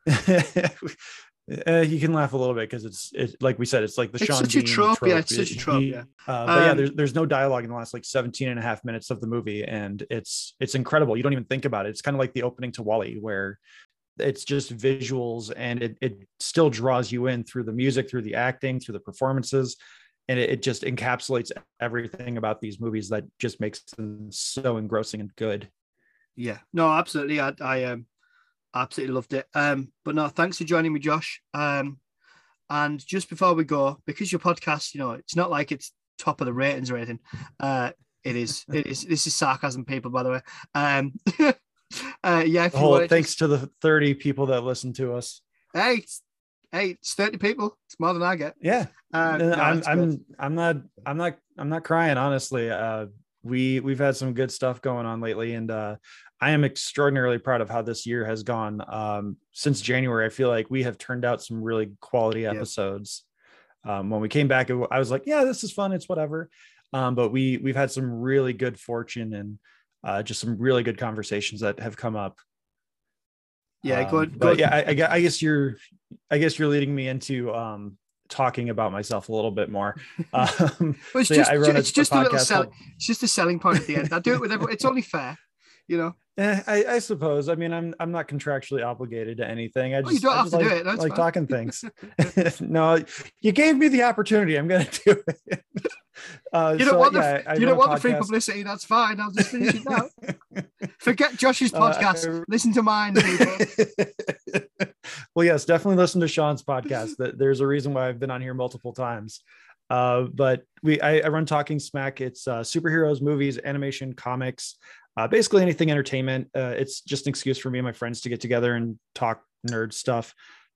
Speaker 2: Uh, you can laugh a little bit because it's it like we said it's like the
Speaker 1: It's
Speaker 2: Sean
Speaker 1: such a
Speaker 2: Bean
Speaker 1: trope, yeah, it's such a trope,
Speaker 2: he-
Speaker 1: yeah.
Speaker 2: uh, but yeah
Speaker 1: Um,
Speaker 2: there's, there's no dialogue in the last like 17 and a half minutes of the movie and it's it's incredible. You don't even think about it. It's kind of like the opening to WALL-E where it's just visuals and it, it still draws you in through the music through the acting through the performances and it, it just encapsulates everything about these movies that just makes them so engrossing and good.
Speaker 1: Yeah, no, absolutely. I, I um, absolutely loved it. Um, but no, thanks for joining me, Josh. Um, and just before we go, because your podcast, you know, it's not like it's top of the ratings or anything. Uh, it is. It is. This is sarcasm, people, by the way. Um, uh, yeah.
Speaker 2: Oh
Speaker 1: wanted to-
Speaker 2: thanks to the 30 people that listen to us
Speaker 1: hey, hey, it's thirty people. It's more than I get.
Speaker 2: yeah
Speaker 1: Uh,
Speaker 2: no, I'm. I'm I'm not I'm not I'm not crying honestly. Uh we we've had some good stuff going on lately and uh I am extraordinarily proud of how this year has gone. Um since January I feel like we have turned out some really quality
Speaker 1: Yeah.
Speaker 2: episodes. Um when we came back it- I was like, yeah, this is fun, it's whatever. Um but we we've had some really good fortune and uh just some really good conversations that have come up.
Speaker 1: yeah,
Speaker 2: Um,
Speaker 1: good.
Speaker 2: but
Speaker 1: good.
Speaker 2: yeah, I, I guess you're, I guess you're leading me into um, talking about myself a little bit more. Um,
Speaker 1: But it's
Speaker 2: so yeah,
Speaker 1: just,
Speaker 2: I run a-
Speaker 1: it's just a,
Speaker 2: a
Speaker 1: little sell, it's just a selling point at the end. I do it with everyone. It's only fair, you know.
Speaker 2: eh, I, I suppose. I mean, I'm I'm not contractually obligated to anything. I
Speaker 1: Well,
Speaker 2: just,
Speaker 1: you don't have to do
Speaker 2: like,
Speaker 1: it, that's
Speaker 2: like
Speaker 1: fine.
Speaker 2: talking things. no, you gave me the opportunity. I'm gonna do it. Uh,
Speaker 1: You don't
Speaker 2: so,
Speaker 1: want the
Speaker 2: yeah, I
Speaker 1: you don't want the free publicity. That's fine. I'll just finish it now. Forget Josh's
Speaker 2: Uh,
Speaker 1: podcast.
Speaker 2: I-
Speaker 1: Listen to mine,
Speaker 2: well, yes, definitely listen to Sean's podcast. There's a reason why I've been on here multiple times. Uh, but we, I, I run Talking Smack. It's uh, superheroes, movies, animation, comics, uh, basically anything entertainment. Uh, it's just an excuse for me and my friends to get together and talk nerd stuff.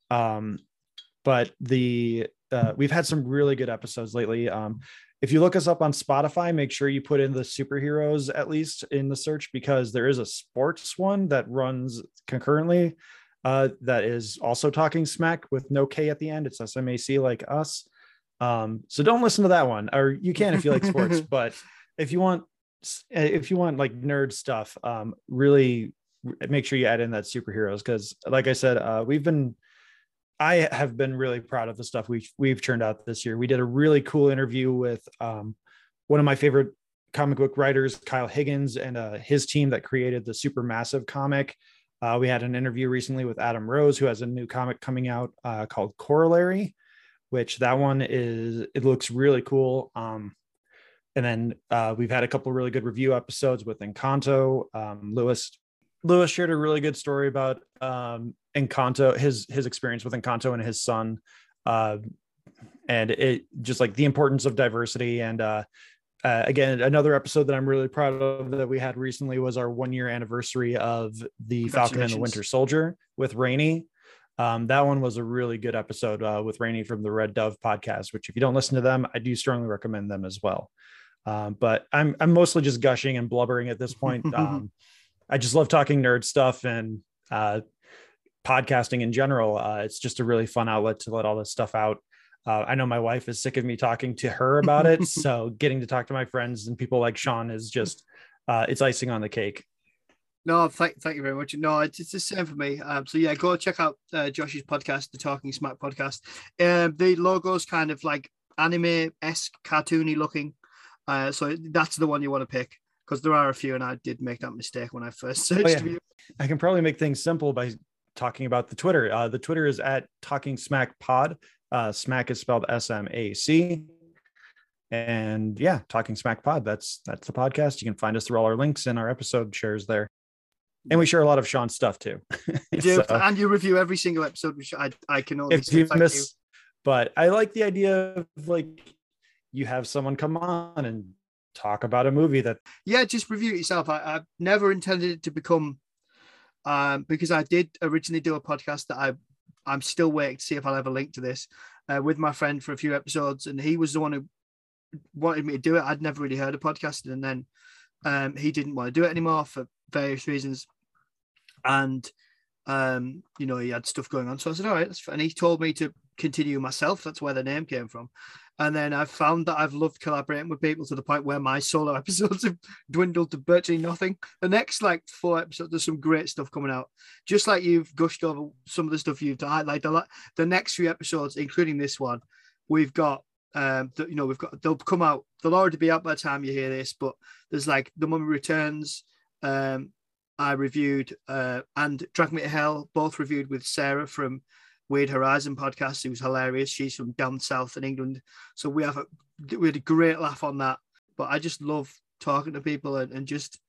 Speaker 2: Um, but the uh, we've had some really good episodes lately. Um, if you look us up on Spotify, make sure you put in the superheroes at least in the search because there is a sports one that runs concurrently. Uh, that is also talking smack with no K at the end. It's SMAC like us. Um, so don't listen to that one, or you can if you like sports. but if you want, if you want like nerd stuff, um, really make sure you add in that superheroes because, like I said, uh, we've been I have been really proud of the stuff we've we've churned out this year. We did a really cool interview with um, one of my favorite comic book writers, Kyle Higgins, and uh, his team that created the Supermassive comic. Uh, we had an interview recently with Adam Rose, who has a new comic coming out uh, called Corollary, which that one is it looks really cool. Um, and then uh, we've had a couple really good review episodes with Encanto. Um, Lewis Lewis shared a really good story about um, Encanto, his his experience with Encanto and his son, uh, and it just like the importance of diversity. And uh, uh, again, another episode that I'm really proud of that we had recently was our one year anniversary of the Falcon and the Winter Soldier with Rainey. Um, that one was a really good episode uh, with Rainey from the Red Dove podcast. Which, if you don't listen to them, I do strongly recommend them as well. Um, but I'm I'm mostly just gushing and blubbering at this point. Um, I just love talking nerd stuff and uh, podcasting in general. Uh, it's just a really fun outlet to let all this stuff out. Uh, I know my wife is sick of me talking to her about it, so getting to talk to my friends and people like Sean is just uh, it's icing on the cake.
Speaker 1: No, thank, thank you very much. No, it's, it's the same for me. Um, so yeah, go check out uh, Josh's podcast, the Talking Smack podcast. Um, the logo's kind of like anime esque, cartoony looking. Uh, so that's the one you want to pick because there are a few, and I did make that mistake when I first searched. Oh, yeah.
Speaker 2: I can probably make things simple by talking about the Twitter. Uh, the Twitter is at Talking Smack Pod. Uh, smack is spelled S M A C. And yeah, Talking Smack Pod. That's that's the podcast. You can find us through all our links and our episode shares there. And we share a lot of Sean's stuff too.
Speaker 1: You do, so, and you review every single episode, which I, I can only if you miss. You.
Speaker 2: But I like the idea of like you have someone come on and talk about a movie that
Speaker 1: yeah just review it yourself I, have never intended it to become um because i did originally do a podcast that i i'm still waiting to see if i'll ever link to this uh, with my friend for a few episodes and he was the one who wanted me to do it i'd never really heard of podcasting and then um he didn't want to do it anymore for various reasons and um you know he had stuff going on so i said all right and he told me to continue myself that's where the name came from and then I've found that I've loved collaborating with people to the point where my solo episodes have dwindled to virtually nothing. The next like four episodes, there's some great stuff coming out. Just like you've gushed over some of the stuff you've done. Like the the next few episodes, including this one, we've got um the, you know we've got they'll come out. They'll already be out by the time you hear this. But there's like the Mummy Returns. Um, I reviewed uh and Drag Me to Hell, both reviewed with Sarah from Weird Horizon podcast, who's hilarious. She's from down south in England, so we have a we had a great laugh on that. But I just love talking to people and, and just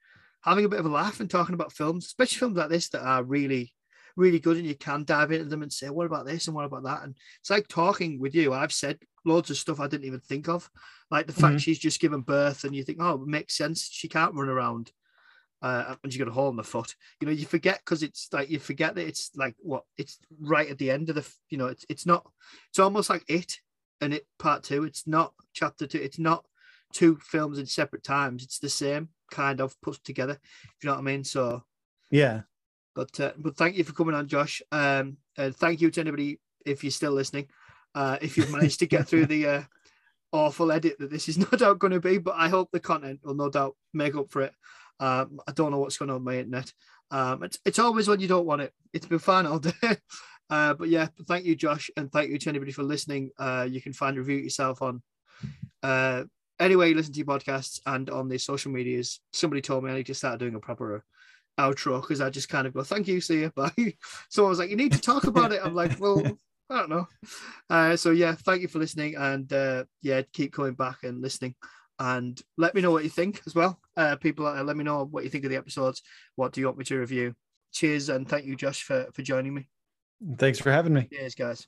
Speaker 1: having a bit of a laugh and talking about films, especially films like this that are really, really good, and you can dive into them and say, "What about this?" and "What about that?" And it's like talking with you. I've said loads of stuff I didn't even think of, like the fact mm-hmm. she's just given birth, and you think, "Oh, it makes sense. She can't run around." Uh, and you got a hole in the foot. You know, you forget because it's like you forget that it's like what it's right at the end of the. You know, it's it's not. It's almost like it and it part two. It's not chapter two. It's not two films in separate times. It's the same kind of put together. If you know what I mean. So
Speaker 2: yeah.
Speaker 1: But uh, but thank you for coming on, Josh. Um, and thank you to anybody if you're still listening. Uh, if you've managed to get through the uh, awful edit that this is no doubt going to be, but I hope the content will no doubt make up for it. Um, I don't know what's going on with my internet. Um, it's, it's always when you don't want it. It's been fine all day. uh, but yeah, thank you, Josh, and thank you to anybody for listening. Uh, you can find review yourself on uh, anyway you listen to podcasts and on the social medias. Somebody told me I need to start doing a proper outro because I just kind of go, thank you, see you, bye. So I was like, you need to talk about it. I'm like, well, I don't know. Uh, so yeah, thank you for listening, and uh, yeah, keep coming back and listening and let me know what you think as well. Uh, people, uh, let me know what you think of the episodes. What do you want me to review? Cheers and thank you, Josh, for for joining me.
Speaker 2: Thanks for having me.
Speaker 1: Cheers, guys.